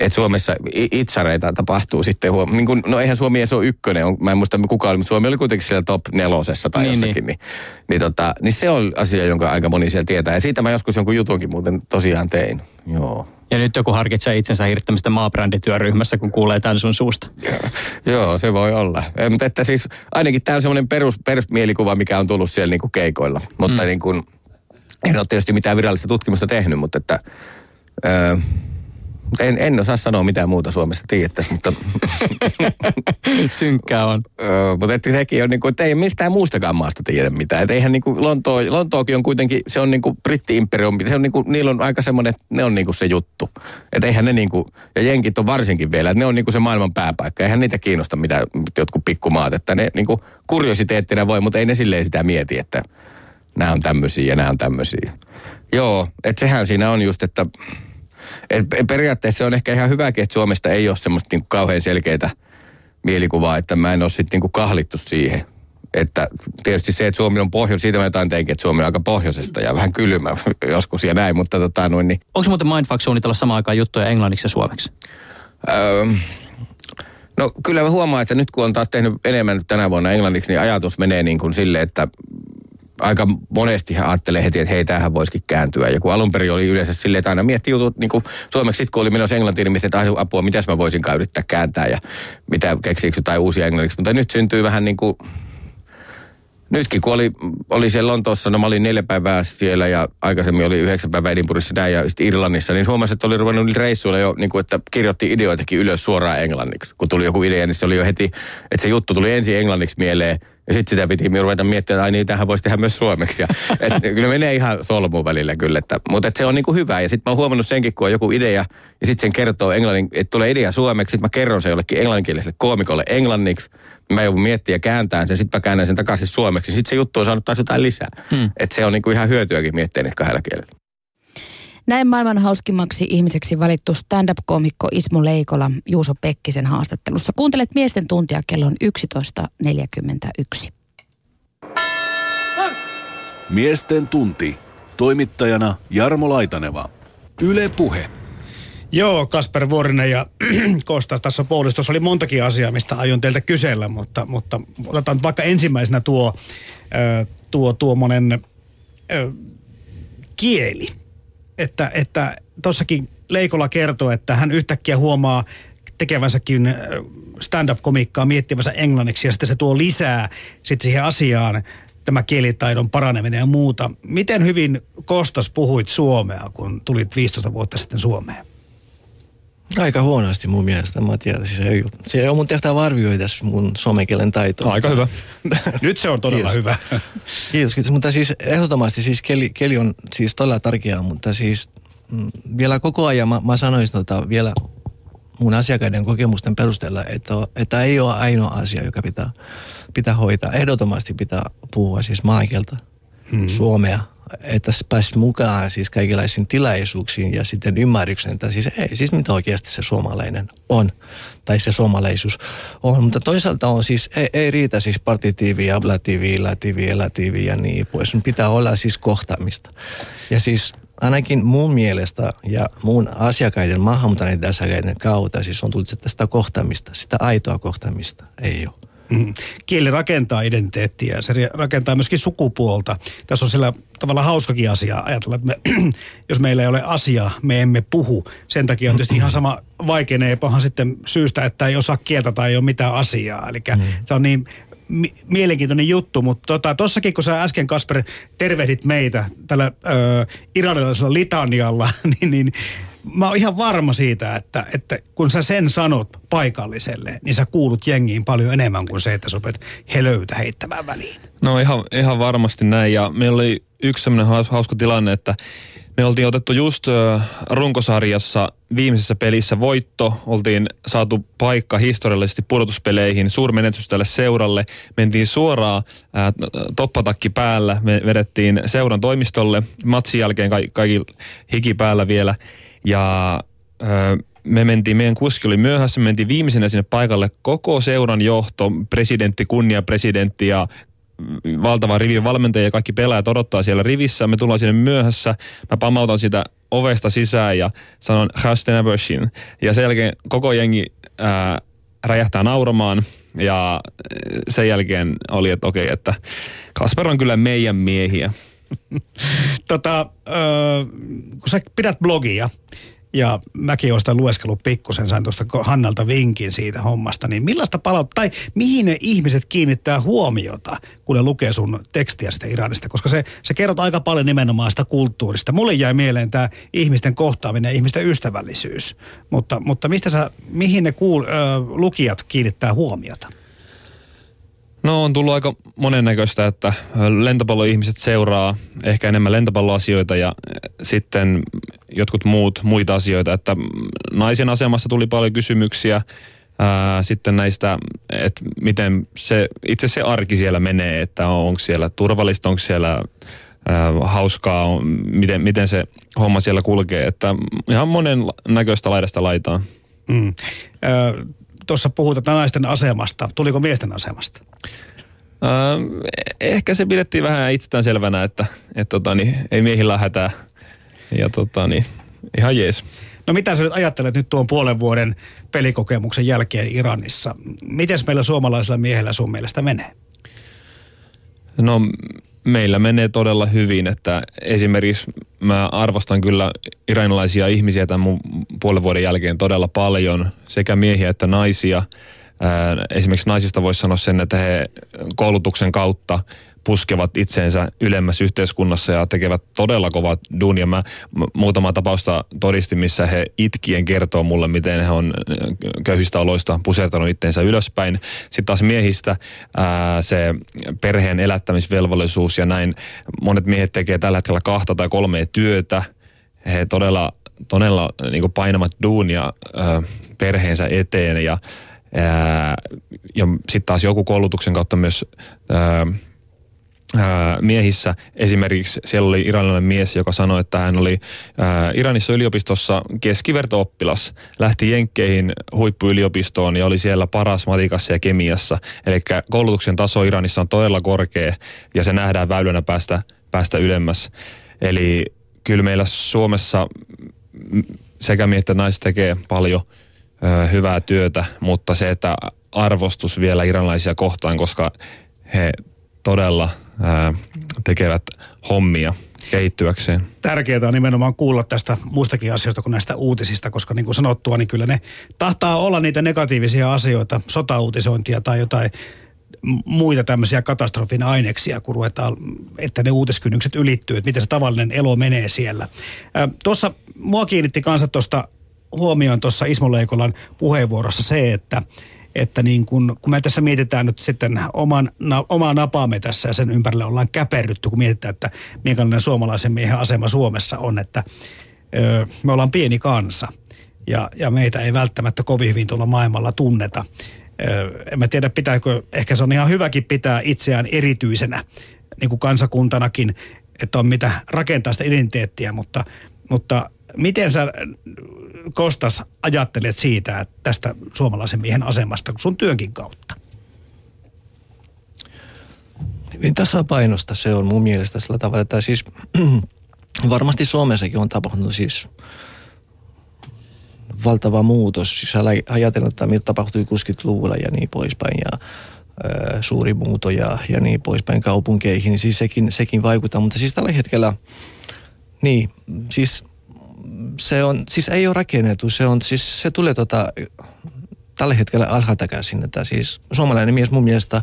että Suomessa itsareita tapahtuu sitten huom- niin kun, no eihän Suomi edes ole ykkönen, on, mä en muista kuka oli, mutta Suomi oli kuitenkin siellä top nelosessa tai Niin, niin, jossakin, niin, niin, tota, niin se on asia, jonka aika moni siellä tietää. Ja siitä mä joskus jonkun jutunkin muuten tosiaan tein. Joo. Ja nyt joku harkitsee itsensä hirttämistä maabrändityöryhmässä, kun kuulee tämän sun suusta. Joo, se voi olla. Eh, mutta että siis ainakin tämä on semmoinen perus, perusmielikuva, mikä on tullut siellä niinku keikoilla. Mutta mm. niin kuin, en ole tietysti mitään virallista tutkimusta tehnyt, mutta että... Öö, en, en osaa sanoa mitään muuta Suomesta tiedettäisi, mutta, Synkkää on. öö, mutta että sekin on niin kuin, että ei mistään muustakaan maasta tiedä mitään. Että eihän niin kuin Lontoo, Lontookin on kuitenkin, se on niin kuin britti-imperiumi, se on niin kuin, niillä on aika semmoinen, että ne on niin kuin se juttu. Että eihän ne niin kuin, ja jenkit on varsinkin vielä, että ne on niin kuin se maailman pääpaikka. Eihän niitä kiinnosta mitä jotkut pikkumaat, että ne niin kuin kuriositeettina voi, mutta ei ne silleen sitä mieti, että nämä on tämmöisiä ja nämä on tämmöisiä. Joo, että sehän siinä on just, että et periaatteessa se on ehkä ihan hyväkin, että Suomesta ei ole semmoista niinku kauhean selkeää mielikuvaa, että mä en ole sitten niinku kahlittu siihen. Että tietysti se, että Suomi on pohjois, siitä mä jotain teinkin, että Suomi on aika pohjoisesta ja vähän kylmä joskus ja näin, mutta tota noin, niin, Onko muuten Mindfuck suunnitella samaan aikaan juttuja englanniksi ja suomeksi? öö, No kyllä mä huomaan, että nyt kun on taas tehnyt enemmän tänä vuonna englanniksi, niin ajatus menee niin kuin sille, että aika monesti ajattelee heti, että hei, tämähän voisikin kääntyä. Ja kun alun perin oli yleensä silleen, että aina mietti jutut niin kuin suomeksi, sit kun oli menossa englantiin, niin mietin, että apua, mitäs mä voisinkaan yrittää kääntää ja mitä keksiikö jotain uusia englanniksi. Mutta nyt syntyy vähän niin kuin, nytkin kun oli, oli siellä Lontoossa, no mä olin neljä päivää siellä ja aikaisemmin oli yhdeksän päivää Edinburghissa näin ja sitten Irlannissa, niin huomasin, että oli ruvennut reissuilla jo, niin kuin, että kirjoitti ideoitakin ylös suoraan englanniksi. Kun tuli joku idea, niin se oli jo heti, että se juttu tuli ensin englanniksi mieleen ja sitten sitä piti ruveta miettimään, että ai niin, tähän voisi tehdä myös suomeksi. Ja, et, kyllä menee ihan solmuun välillä kyllä. Että, mutta et se on niinku hyvä. Ja sitten mä oon huomannut senkin, kun on joku idea, ja sitten sen kertoo englannin, että tulee idea suomeksi, sitten mä kerron sen jollekin englanninkieliselle koomikolle englanniksi. Mä joudun miettiä ja kääntää sen, sitten mä käännän sen takaisin suomeksi. Sitten se juttu on saanut taas jotain lisää. Hmm. Että se on niinku ihan hyötyäkin miettiä niitä kahdella kielellä. Näin maailman hauskimmaksi ihmiseksi valittu stand-up-koomikko Ismo Leikola Juuso Pekkisen haastattelussa. Kuuntelet miesten tuntia kello on 11.41. Miesten tunti. Toimittajana Jarmo Laitaneva. Yle Puhe. Joo, Kasper Vuorinen ja Kosta tässä Poulistossa oli montakin asiaa, mistä aion teiltä kysellä, mutta, mutta otetaan vaikka ensimmäisenä tuo, tuo tuommoinen kieli. Että, että tossakin Leikola kertoo, että hän yhtäkkiä huomaa tekevänsäkin ö, stand-up-komikkaa miettivänsä englanniksi ja sitten se tuo lisää sitten siihen asiaan tämä kielitaidon paraneminen ja muuta. Miten hyvin Kostas puhuit suomea, kun tulit 15 vuotta sitten Suomeen? Aika huonosti mun mielestä, mä tiedän. Siis ei, se ei ole mun tehtävä arvioida mun somekielen taitoa. Aika hyvä. Nyt se on todella Kiitos. hyvä. Kiitos, kiitos. Mutta siis ehdottomasti siis keli, keli on siis todella tärkeää, mutta siis mm, vielä koko ajan mä, mä sanoisin tota, vielä mun asiakkaiden kokemusten perusteella, että, että ei ole ainoa asia, joka pitää, pitää hoitaa. Ehdottomasti pitää puhua siis maakieltä, hmm. suomea, että pääsisi mukaan siis kaikenlaisiin tilaisuuksiin ja sitten ymmärryksen, että siis ei, siis mitä oikeasti se suomalainen on, tai se suomalaisuus on. Mutta toisaalta on siis, ei, ei riitä siis partitiivi, ablatiivi, latiivi, elatiivi ja niin pois. Pitää olla siis kohtaamista. Ja siis ainakin mun mielestä ja mun asiakkaiden, maahanmuuttaneiden asiakkaiden kautta siis on tullut tästä kohtaamista, sitä aitoa kohtaamista ei ole. Mm. Kieli rakentaa identiteettiä, se rakentaa myöskin sukupuolta. Tässä on sillä tavalla hauskakin asia ajatella, että me, jos meillä ei ole asiaa, me emme puhu. Sen takia on tietysti ihan sama vaikeneepahan sitten syystä, että ei osaa kieltä tai ei ole mitään asiaa. Eli mm. se on niin mi- mielenkiintoinen juttu, mutta tossakin tota, kun sä äsken Kasper tervehdit meitä tällä ö, iranilaisella litanialla, niin, niin mä oon ihan varma siitä, että, että kun sä sen sanot paikalliselle, niin sä kuulut jengiin paljon enemmän kuin se, että sä opet helöytä heittämään väliin. No ihan, ihan varmasti näin. Ja meillä oli yksi semmoinen hauska tilanne, että me oltiin otettu just runkosarjassa viimeisessä pelissä voitto. Oltiin saatu paikka historiallisesti pudotuspeleihin, suurmenetys tälle seuralle. Mentiin suoraan ää, toppatakki päällä, me vedettiin seuran toimistolle. Matsin jälkeen ka- kaikki hiki päällä vielä. Ja ää, me mentiin, meidän kuski oli myöhässä, me mentiin viimeisenä sinne paikalle koko seuran johto, presidentti, kunnia presidentti ja valtava rivi valmentajia ja kaikki pelaajat odottaa siellä rivissä. Me tullaan sinne myöhässä. Mä pamautan sitä ovesta sisään ja sanon Hastenaböshin. Ja sen jälkeen koko jengi ää, räjähtää nauramaan. Ja sen jälkeen oli, että okei, että Kasper on kyllä meidän miehiä. tota, öö, kun sä pidät blogia, ja mäkin olen sitä lueskellut pikkusen, sain tuosta Hannalta vinkin siitä hommasta, niin millaista palautetta, tai mihin ne ihmiset kiinnittää huomiota, kun ne lukee sun tekstiä sitä Iranista, koska se, se kerrot aika paljon nimenomaan sitä kulttuurista. Mulle jäi mieleen tämä ihmisten kohtaaminen ja ihmisten ystävällisyys, mutta, mutta mistä sä, mihin ne kuul, ö, lukijat kiinnittää huomiota? No on tullut aika monennäköistä, että lentopalloihmiset seuraa ehkä enemmän lentopalloasioita ja sitten jotkut muut muita asioita, että naisen asemassa tuli paljon kysymyksiä, ää, sitten näistä, että miten se, itse se arki siellä menee, että onko siellä turvallista, onko siellä ää, hauskaa, on, miten, miten se homma siellä kulkee, että ihan monen näköistä laidasta laitaan. Mm. Ö, tuossa puhutaan naisten asemasta. Tuliko miesten asemasta? Öö, ehkä se pidettiin vähän itsestään selvänä, että et, tota, niin, ei miehillä hätää. Ja tota, niin, ihan jees. No mitä sä nyt ajattelet nyt tuon puolen vuoden pelikokemuksen jälkeen Iranissa? Miten meillä suomalaisilla miehillä sun mielestä menee? No meillä menee todella hyvin, että esimerkiksi mä arvostan kyllä iranilaisia ihmisiä tämän mun puolen vuoden jälkeen todella paljon, sekä miehiä että naisia. Esimerkiksi naisista voisi sanoa sen, että he koulutuksen kautta puskevat itseensä ylemmäs yhteiskunnassa ja tekevät todella kovat duunia. Mä muutama tapausta todistin, missä he itkien kertoo mulle, miten he on köyhistä oloista pusertanut itseensä ylöspäin. Sitten taas miehistä ää, se perheen elättämisvelvollisuus ja näin. Monet miehet tekee tällä hetkellä kahta tai kolmea työtä. He todella, todella niin painavat duunia ää, perheensä eteen ja ja sitten taas joku koulutuksen kautta myös ää, miehissä. Esimerkiksi siellä oli iranilainen mies, joka sanoi, että hän oli Iranissa yliopistossa keskiverto-oppilas. Lähti Jenkkeihin huippuyliopistoon ja oli siellä paras matikassa ja kemiassa. Eli koulutuksen taso Iranissa on todella korkea ja se nähdään väylänä päästä, päästä ylemmäs. Eli kyllä meillä Suomessa sekä miehet että naiset tekee paljon hyvää työtä, mutta se, että arvostus vielä iranilaisia kohtaan, koska he todella – tekevät hommia kehittyäkseen. Tärkeää on nimenomaan kuulla tästä muistakin asioista kuin näistä uutisista, koska niin kuin sanottua, niin kyllä ne tahtaa olla niitä negatiivisia asioita, sotauutisointia tai jotain muita tämmöisiä katastrofin aineksia, kun ruvetaan, että ne uutiskynnykset ylittyy, että miten se tavallinen elo menee siellä. Tuossa mua kiinnitti kanssa tuosta huomioon tuossa Ismo Leikolan puheenvuorossa se, että että niin kun, kun me tässä mietitään nyt sitten oman, na, omaa napaamme tässä ja sen ympärille ollaan käperrytty, kun mietitään, että minkälainen suomalaisen miehen asema Suomessa on, että ö, me ollaan pieni kansa ja, ja meitä ei välttämättä kovin hyvin tuolla maailmalla tunneta. Ö, en mä tiedä, pitääkö, ehkä se on ihan hyväkin pitää itseään erityisenä, niin kuin kansakuntanakin, että on mitä rakentaa sitä identiteettiä, mutta, mutta miten sä Kostas ajattelet siitä, että tästä suomalaisen miehen asemasta sun työnkin kautta? Hyvin tasapainosta se on mun mielestä sillä tavalla, että siis varmasti Suomessakin on tapahtunut siis valtava muutos. Siis ajatellaan, että mitä tapahtui 60-luvulla ja niin poispäin ja suuri muuto ja, ja niin poispäin kaupunkeihin, siis sekin, sekin vaikuttaa. Mutta siis tällä hetkellä, niin, siis se on, siis ei ole rakennettu, se on, siis se tulee tota, tällä hetkellä alhaalta käsin, että siis suomalainen mies mun mielestä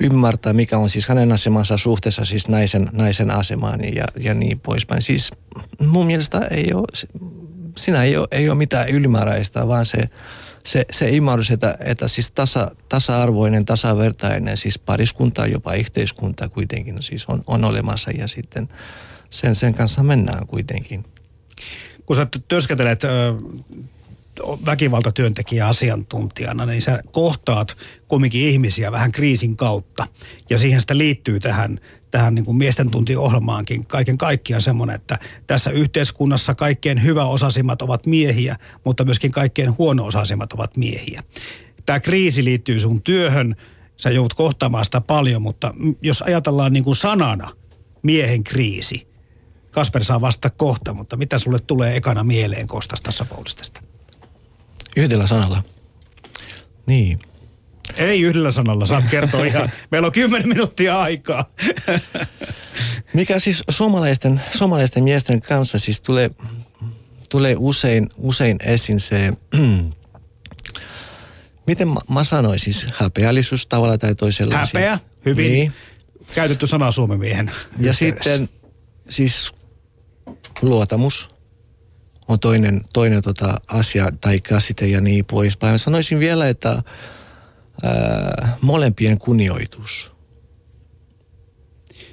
ymmärtää, mikä on siis hänen asemansa suhteessa siis naisen, naisen asemaan ja, ja niin poispäin. Siis mun mielestä ei ole, siinä ei ole, ei ole mitään ylimääräistä, vaan se, se, se ymmärrys, että, että siis tasa, tasa-arvoinen, tasavertainen, siis pariskunta, jopa yhteiskunta kuitenkin siis on, on olemassa ja sitten sen, sen kanssa mennään kuitenkin. Kun sä työskentelet ö, väkivaltatyöntekijä asiantuntijana, niin sä kohtaat kumminkin ihmisiä vähän kriisin kautta. Ja siihen sitä liittyy tähän, tähän niin kuin miesten tuntiohjelmaankin kaiken kaikkiaan semmoinen, että tässä yhteiskunnassa kaikkein hyväosaisimmat ovat miehiä, mutta myöskin kaikkein huono-osaisimmat ovat miehiä. Tämä kriisi liittyy sun työhön, sä joudut kohtaamaan sitä paljon, mutta jos ajatellaan niin kuin sanana miehen kriisi, Kasper saa vasta kohta, mutta mitä sulle tulee ekana mieleen Kostas tässä Paulistesta? Yhdellä sanalla. Niin. Ei yhdellä sanalla, saat kertoa ihan. Meillä on kymmenen minuuttia aikaa. Mikä siis suomalaisten, suomalaisten miesten kanssa siis tulee, tulee usein, usein esiin se, miten mä, mä sanoisin, siis häpeällisyys tavalla tai toisella. Häpeä, hyvin niin. käytetty sana suomen miehen. Ja sitten siis luotamus on toinen, toinen tota asia tai käsite ja niin poispäin. Sanoisin vielä, että ää, molempien kunnioitus.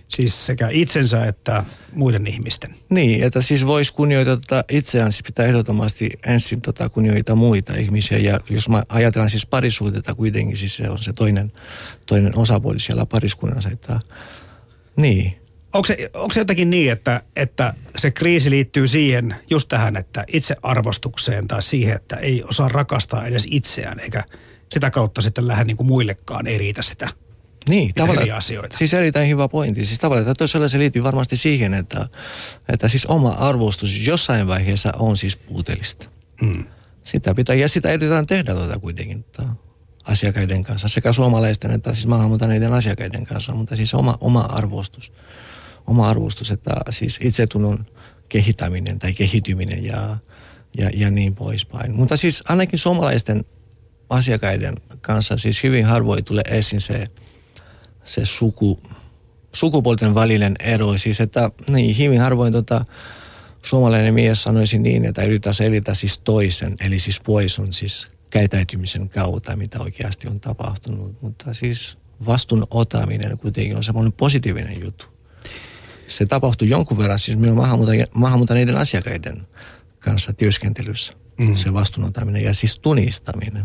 Siis sekä itsensä että muiden ihmisten. Niin, että siis voisi kunnioittaa tota itseään, siis pitää ehdottomasti ensin tota kunnioittaa muita ihmisiä. Ja jos mä ajatellaan siis parisuhdetta kuitenkin, siis se on se toinen, toinen osapuoli siellä pariskunnassa. Että, niin. Onko se, onko se jotenkin niin, että, että se kriisi liittyy siihen, just tähän, että itsearvostukseen tai siihen, että ei osaa rakastaa edes itseään, eikä sitä kautta sitten lähde niin kuin muillekaan, ei riitä sitä niin, tavallaan, eri asioita. Siis erittäin hyvä pointti. Siis tavallaan, että toisella se liittyy varmasti siihen, että, että siis oma arvostus jossain vaiheessa on siis puutellista. Mm. Sitä pitää, ja sitä yritetään tehdä tuota kuitenkin tota, asiakkaiden kanssa, sekä suomalaisten että siis maahanmuuttaneiden asiakkaiden kanssa, mutta siis oma, oma arvostus oma arvostus, että siis itsetunnon kehittäminen tai kehityminen ja, ja, ja niin poispäin. Mutta siis ainakin suomalaisten asiakkaiden kanssa siis hyvin harvoin tulee esiin se, se suku, sukupuolten välinen ero. Siis että niin, hyvin harvoin tota, suomalainen mies sanoisi niin, että yrittää selittää siis toisen, eli siis poison siis käytäytymisen kautta, mitä oikeasti on tapahtunut. Mutta siis vastuun otaminen kuitenkin on semmoinen positiivinen juttu se tapahtui jonkun verran siis minun maahanmuuttaneiden asiakkaiden kanssa työskentelyssä. Mm. Se vastuunottaminen ja siis tunnistaminen.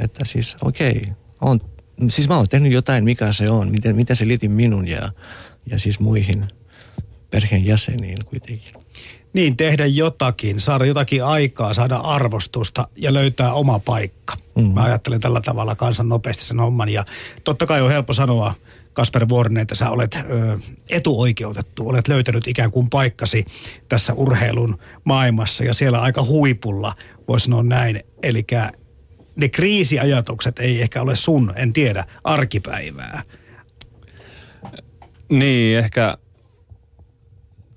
Että siis okei, okay, on, siis mä oon tehnyt jotain, mikä se on, miten, miten se liittyy minun ja, ja siis muihin perheenjäseniin kuitenkin. Niin, tehdä jotakin, saada jotakin aikaa, saada arvostusta ja löytää oma paikka. Mm. Mä ajattelen tällä tavalla kansan nopeasti sen homman ja totta kai on helppo sanoa – Kasper Vuorinen, että sä olet ö, etuoikeutettu, olet löytänyt ikään kuin paikkasi tässä urheilun maailmassa ja siellä aika huipulla, voisi sanoa näin. Eli ne kriisiajatukset ei ehkä ole sun, en tiedä, arkipäivää. Niin, ehkä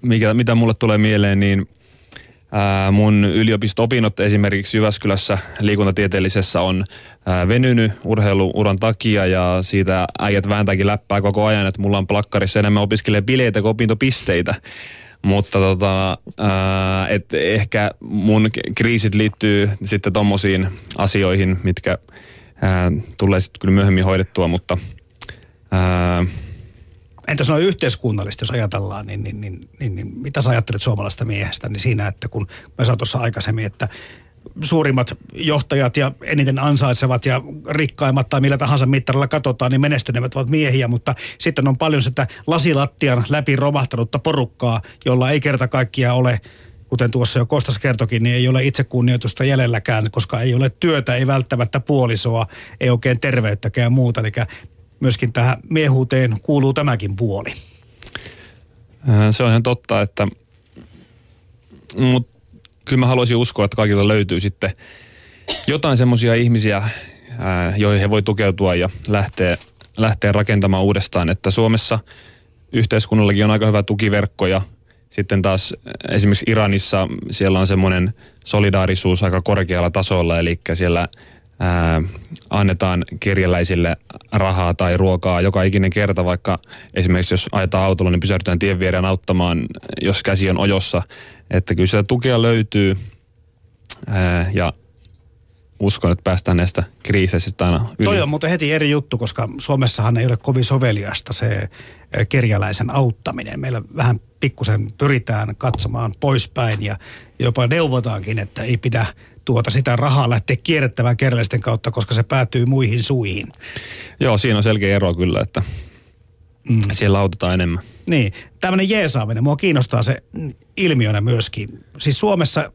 mikä, mitä mulle tulee mieleen, niin – Mun yliopisto-opinnot esimerkiksi Jyväskylässä liikuntatieteellisessä on venynyt urheiluuran takia ja siitä äijät vääntääkin läppää koko ajan, että mulla on plakkarissa enemmän opiskelee bileitä kuin opintopisteitä. Mutta tota, et ehkä mun kriisit liittyy sitten tommosiin asioihin, mitkä tulee sitten kyllä myöhemmin hoidettua, mutta ää, Entäs noin yhteiskunnallisesti, jos ajatellaan, niin, niin, niin, niin, niin mitä sä ajattelet suomalaista miehestä, niin siinä, että kun mä sanoin tuossa aikaisemmin, että suurimmat johtajat ja eniten ansaitsevat ja rikkaimmat tai millä tahansa mittarilla katsotaan, niin menestyneimmät ovat miehiä, mutta sitten on paljon sitä lasilattian läpi romahtanutta porukkaa, jolla ei kerta kaikkiaan ole kuten tuossa jo Kostas kertokin, niin ei ole itsekunnioitusta jäljelläkään, koska ei ole työtä, ei välttämättä puolisoa, ei oikein terveyttäkään muuta. Eli myöskin tähän miehuuteen kuuluu tämäkin puoli. Se on ihan totta, että mutta kyllä mä haluaisin uskoa, että kaikilta löytyy sitten jotain semmoisia ihmisiä, joihin he voi tukeutua ja lähteä, lähteä rakentamaan uudestaan. Että Suomessa yhteiskunnallakin on aika hyvä tukiverkko ja sitten taas esimerkiksi Iranissa siellä on semmoinen solidaarisuus aika korkealla tasolla, eli siellä ää, annetaan kirjeläisille rahaa tai ruokaa joka ikinen kerta, vaikka esimerkiksi jos ajetaan autolla, niin pysähdytään tien viereen auttamaan, jos käsi on ojossa. Että kyllä sitä tukea löytyy ää, ja uskon, että päästään näistä kriiseistä aina yli. Toi on muuten heti eri juttu, koska Suomessahan ei ole kovin soveliasta se kerjäläisen auttaminen. Meillä vähän pikkusen pyritään katsomaan poispäin ja jopa neuvotaankin, että ei pidä tuota sitä rahaa lähteä kierrättämään kerjäläisten kautta, koska se päätyy muihin suihin. Joo, siinä on selkeä ero kyllä, että mm. siellä autetaan enemmän. Niin, tämmöinen jeesaaminen, mua kiinnostaa se ilmiönä myöskin. Siis Suomessa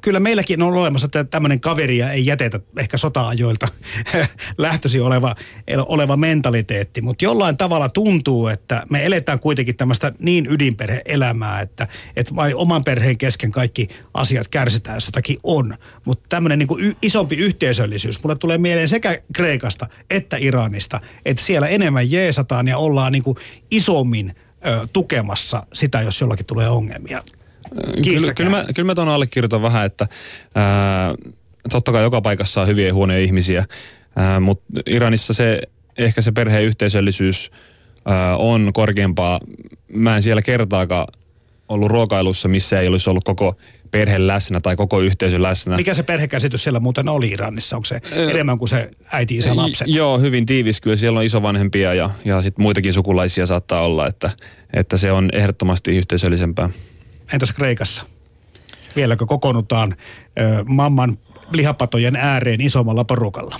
kyllä meilläkin on olemassa tämmöinen kaveri ja ei jätetä ehkä sota-ajoilta lähtösi oleva, oleva mentaliteetti, mutta jollain tavalla tuntuu, että me eletään kuitenkin tämmöistä niin ydinperhe-elämää, että, että vain oman perheen kesken kaikki asiat kärsitään, jos jotakin on. Mutta tämmöinen niin isompi yhteisöllisyys, mulle tulee mieleen sekä Kreikasta että Iranista, että siellä enemmän jeesataan ja ollaan niin kuin isommin ö, tukemassa sitä, jos jollakin tulee ongelmia. Kyllä, kyllä, mä, kyllä mä tuon allekirjoitan vähän, että ää, totta kai joka paikassa on hyviä ja huonoja ihmisiä, ää, mutta Iranissa se, ehkä se perheen yhteisöllisyys ää, on korkeampaa. Mä en siellä kertaakaan ollut ruokailussa, missä ei olisi ollut koko perhe läsnä tai koko yhteisö läsnä. Mikä se perhekäsitys siellä muuten oli Iranissa? Onko se enemmän kuin se äiti, isä, lapset? Joo, hyvin tiivis. Kyllä siellä on isovanhempia ja, ja sitten muitakin sukulaisia saattaa olla, että, että se on ehdottomasti yhteisöllisempää. Entäs Kreikassa? Vieläkö kokoonnutaan ö, mamman lihapatojen ääreen isommalla porukalla?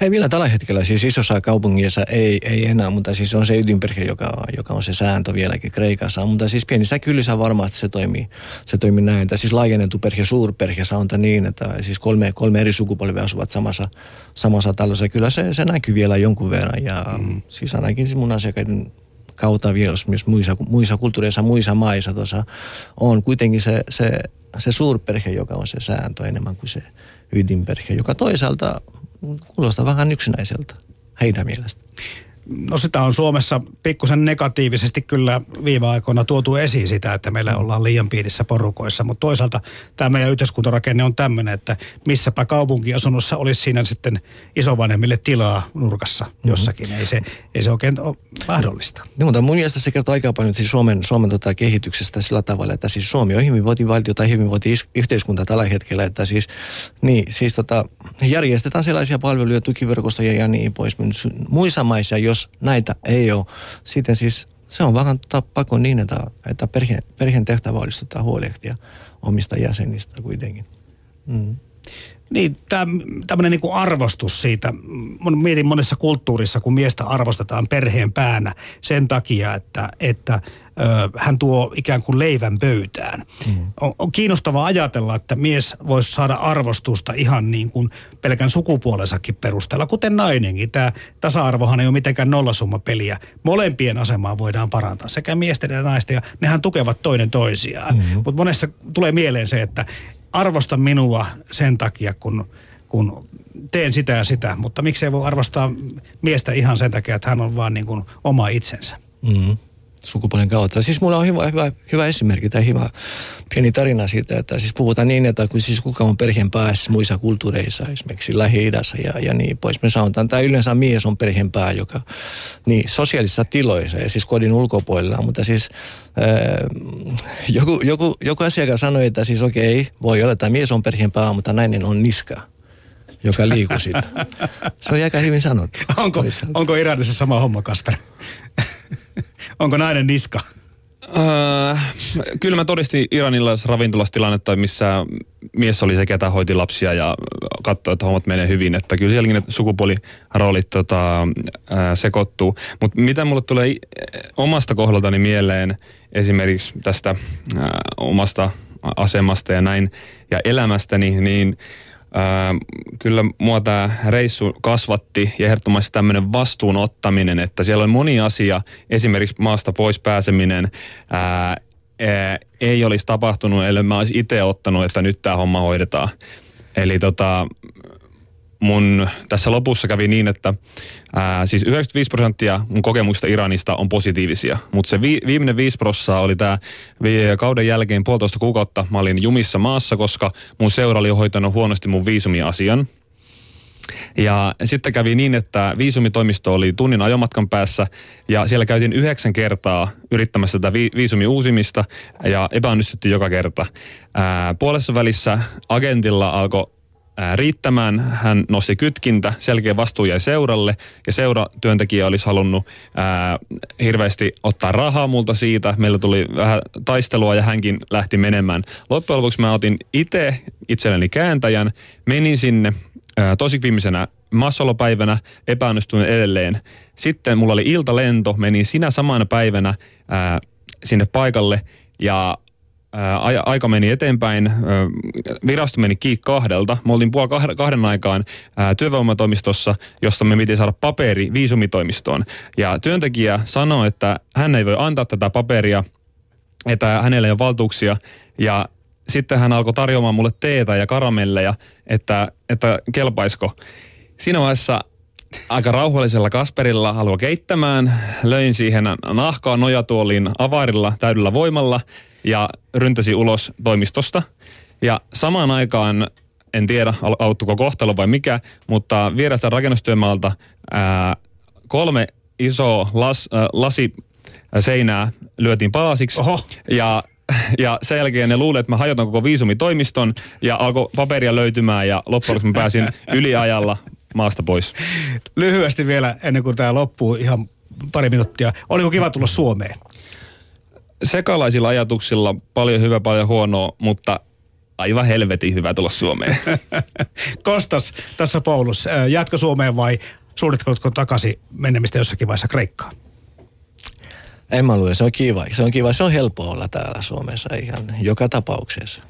Ei vielä tällä hetkellä, siis isossa kaupungissa ei, ei enää, mutta siis on se ydinperhe, joka, joka on se sääntö vieläkin Kreikassa. Mutta siis pienissä kylissä varmasti se toimii, se toimii näin. Että siis laajennettu perhe, suurperhe, sanotaan niin, että siis kolme, kolme eri sukupolvea asuvat samassa, samassa talossa. Kyllä se, se näkyy vielä jonkun verran ja mm. siis ainakin siis mun asiakkaiden kautta vielä myös muissa, muissa kulttuureissa, muissa maissa tuossa on kuitenkin se, se, se suurperhe, joka on se sääntö enemmän kuin se ydinperhe, joka toisaalta kuulostaa vähän yksinäiseltä heidän mielestä. No sitä on Suomessa pikkusen negatiivisesti kyllä viime aikoina tuotu esiin sitä, että meillä ollaan liian pienissä porukoissa, mutta toisaalta tämä meidän yhteiskuntarakenne on tämmöinen, että missäpä kaupunkiasunnossa olisi siinä sitten isovanhemmille tilaa nurkassa mhm. jossakin. Mm-hmm. Ei, se, ei se oikein ole mahdollista. No, mutta mun mielestä se kertoo aika paljon siis Suomen, Suomen tota kehityksestä sillä tavalla, että siis Suomi on hyvinvointivaltio tai hyvinvointiyhteiskunta tällä hetkellä, että siis, niin, siis tota, järjestetään sellaisia palveluja, tukiverkostoja ja niin pois. Muissa maissa, jos näitä ei ole, sitten siis se on vähän pakko niin, että, että perhe, perheen tehtävä olisi tota huolehtia omista jäsenistä kuitenkin. Mm. Niin, tämmöinen niin arvostus siitä. Mietin monessa kulttuurissa, kun miestä arvostetaan perheen päänä sen takia, että, että hän tuo ikään kuin leivän pöytään. Mm. On, on kiinnostavaa ajatella, että mies voisi saada arvostusta ihan niin kuin pelkän sukupuolensakin perusteella, kuten nainenkin. Tämä tasa-arvohan ei ole mitenkään nollasummapeliä. Molempien asemaa voidaan parantaa, sekä miesten ja naisten, ja nehän tukevat toinen toisiaan. Mm-hmm. Mutta monessa tulee mieleen se, että arvosta minua sen takia, kun, kun teen sitä ja sitä, mutta miksei voi arvostaa miestä ihan sen takia, että hän on vaan niin kuin oma itsensä. Mm sukupuolen kautta. Siis mulla on hyvä, hyvä, hyvä esimerkki tai hyvä pieni tarina siitä, että siis puhutaan niin, että kun siis kuka on perheen päässä muissa kulttuureissa, esimerkiksi lähi ja, ja niin pois. Me sanotaan, että yleensä mies on perheen pää, joka niin sosiaalisissa tiloissa ja siis kodin ulkopuolella, mutta siis äh, joku, joku, joku asiakas sanoi, että siis okei, okay, voi olla, että mies on perheen pää, mutta nainen on niska joka liikkuu siitä. Se on aika hyvin sanottu. Onko, onko Iranissa sama homma, Kasper? Onko nainen niska? Öö, kyllä mä todistin Iranilaisessa ravintolassa tilannetta, missä mies oli se, ketä hoiti lapsia ja katsoi, että hommat menee hyvin. Että kyllä sielläkin ne sukupuoliroolit tota, sekoittuu. Mutta mitä mulle tulee omasta kohdaltani mieleen esimerkiksi tästä ää, omasta asemasta ja näin ja elämästäni, niin Ää, kyllä mua tämä reissu kasvatti ja ehdottomasti tämmöinen vastuun ottaminen, että siellä on moni asia, esimerkiksi maasta pois pääseminen, ää, ää, ei olisi tapahtunut, ellei mä olisi itse ottanut, että nyt tämä homma hoidetaan. Eli tota, mun tässä lopussa kävi niin, että ää, siis 95 prosenttia mun kokemuksista Iranista on positiivisia, mutta se vi, viimeinen 5 prosenttia oli tämä kauden jälkeen puolitoista kuukautta mä olin jumissa maassa, koska mun seura oli hoitanut huonosti mun viisumiasian. Ja sitten kävi niin, että viisumitoimisto oli tunnin ajomatkan päässä ja siellä käytiin yhdeksän kertaa yrittämässä tätä vi- viisumin uusimista ja epäonnistuttiin joka kerta. Ää, puolessa välissä agentilla alkoi riittämään. Hän nosti kytkintä, selkeä vastuu jäi seuralle ja seuratyöntekijä olisi halunnut ää, hirveästi ottaa rahaa multa siitä. Meillä tuli vähän taistelua ja hänkin lähti menemään. Loppujen lopuksi mä otin itse itselleni kääntäjän, menin sinne ää, tosi viimeisenä massolopäivänä, epäonnistuin edelleen. Sitten mulla oli iltalento, menin sinä samana päivänä ää, sinne paikalle ja ää, aika meni eteenpäin, ää, virasto meni kiinni kahdelta. Me oltiin puoli kahden, aikaan ää, työvoimatoimistossa, josta me piti saada paperi viisumitoimistoon. Ja työntekijä sanoi, että hän ei voi antaa tätä paperia, että hänellä ei ole valtuuksia. Ja sitten hän alkoi tarjoamaan mulle teetä ja karamelleja, että, että kelpaisiko. Siinä vaiheessa aika rauhallisella Kasperilla alkoi keittämään. Löin siihen nahkaa nojatuoliin avarilla täydellä voimalla ja ryntäsi ulos toimistosta. Ja samaan aikaan, en tiedä au- auttuiko kohtalo vai mikä, mutta vierestä rakennustyömaalta ää, kolme isoa las, ää, lasi seinää lyötiin palasiksi. Oho. Ja, ja sen jälkeen ne luulivat, että mä hajotan koko viisumitoimiston ja alkoi paperia löytymään ja loppujen lopuksi mä pääsin yliajalla maasta pois. Lyhyesti vielä ennen kuin tämä loppuu ihan pari minuuttia. Oliko kiva tulla Suomeen? Sekalaisilla ajatuksilla paljon hyvä, paljon huonoa, mutta aivan helvetin hyvä tulla Suomeen. Kostas tässä Paulus, ää, jatko Suomeen vai suunnitteletko takaisin menemistä jossakin vaiheessa Kreikkaan? En mä luule, se on kiva. Se on kiva, se on helppo olla täällä Suomessa ihan joka tapauksessa.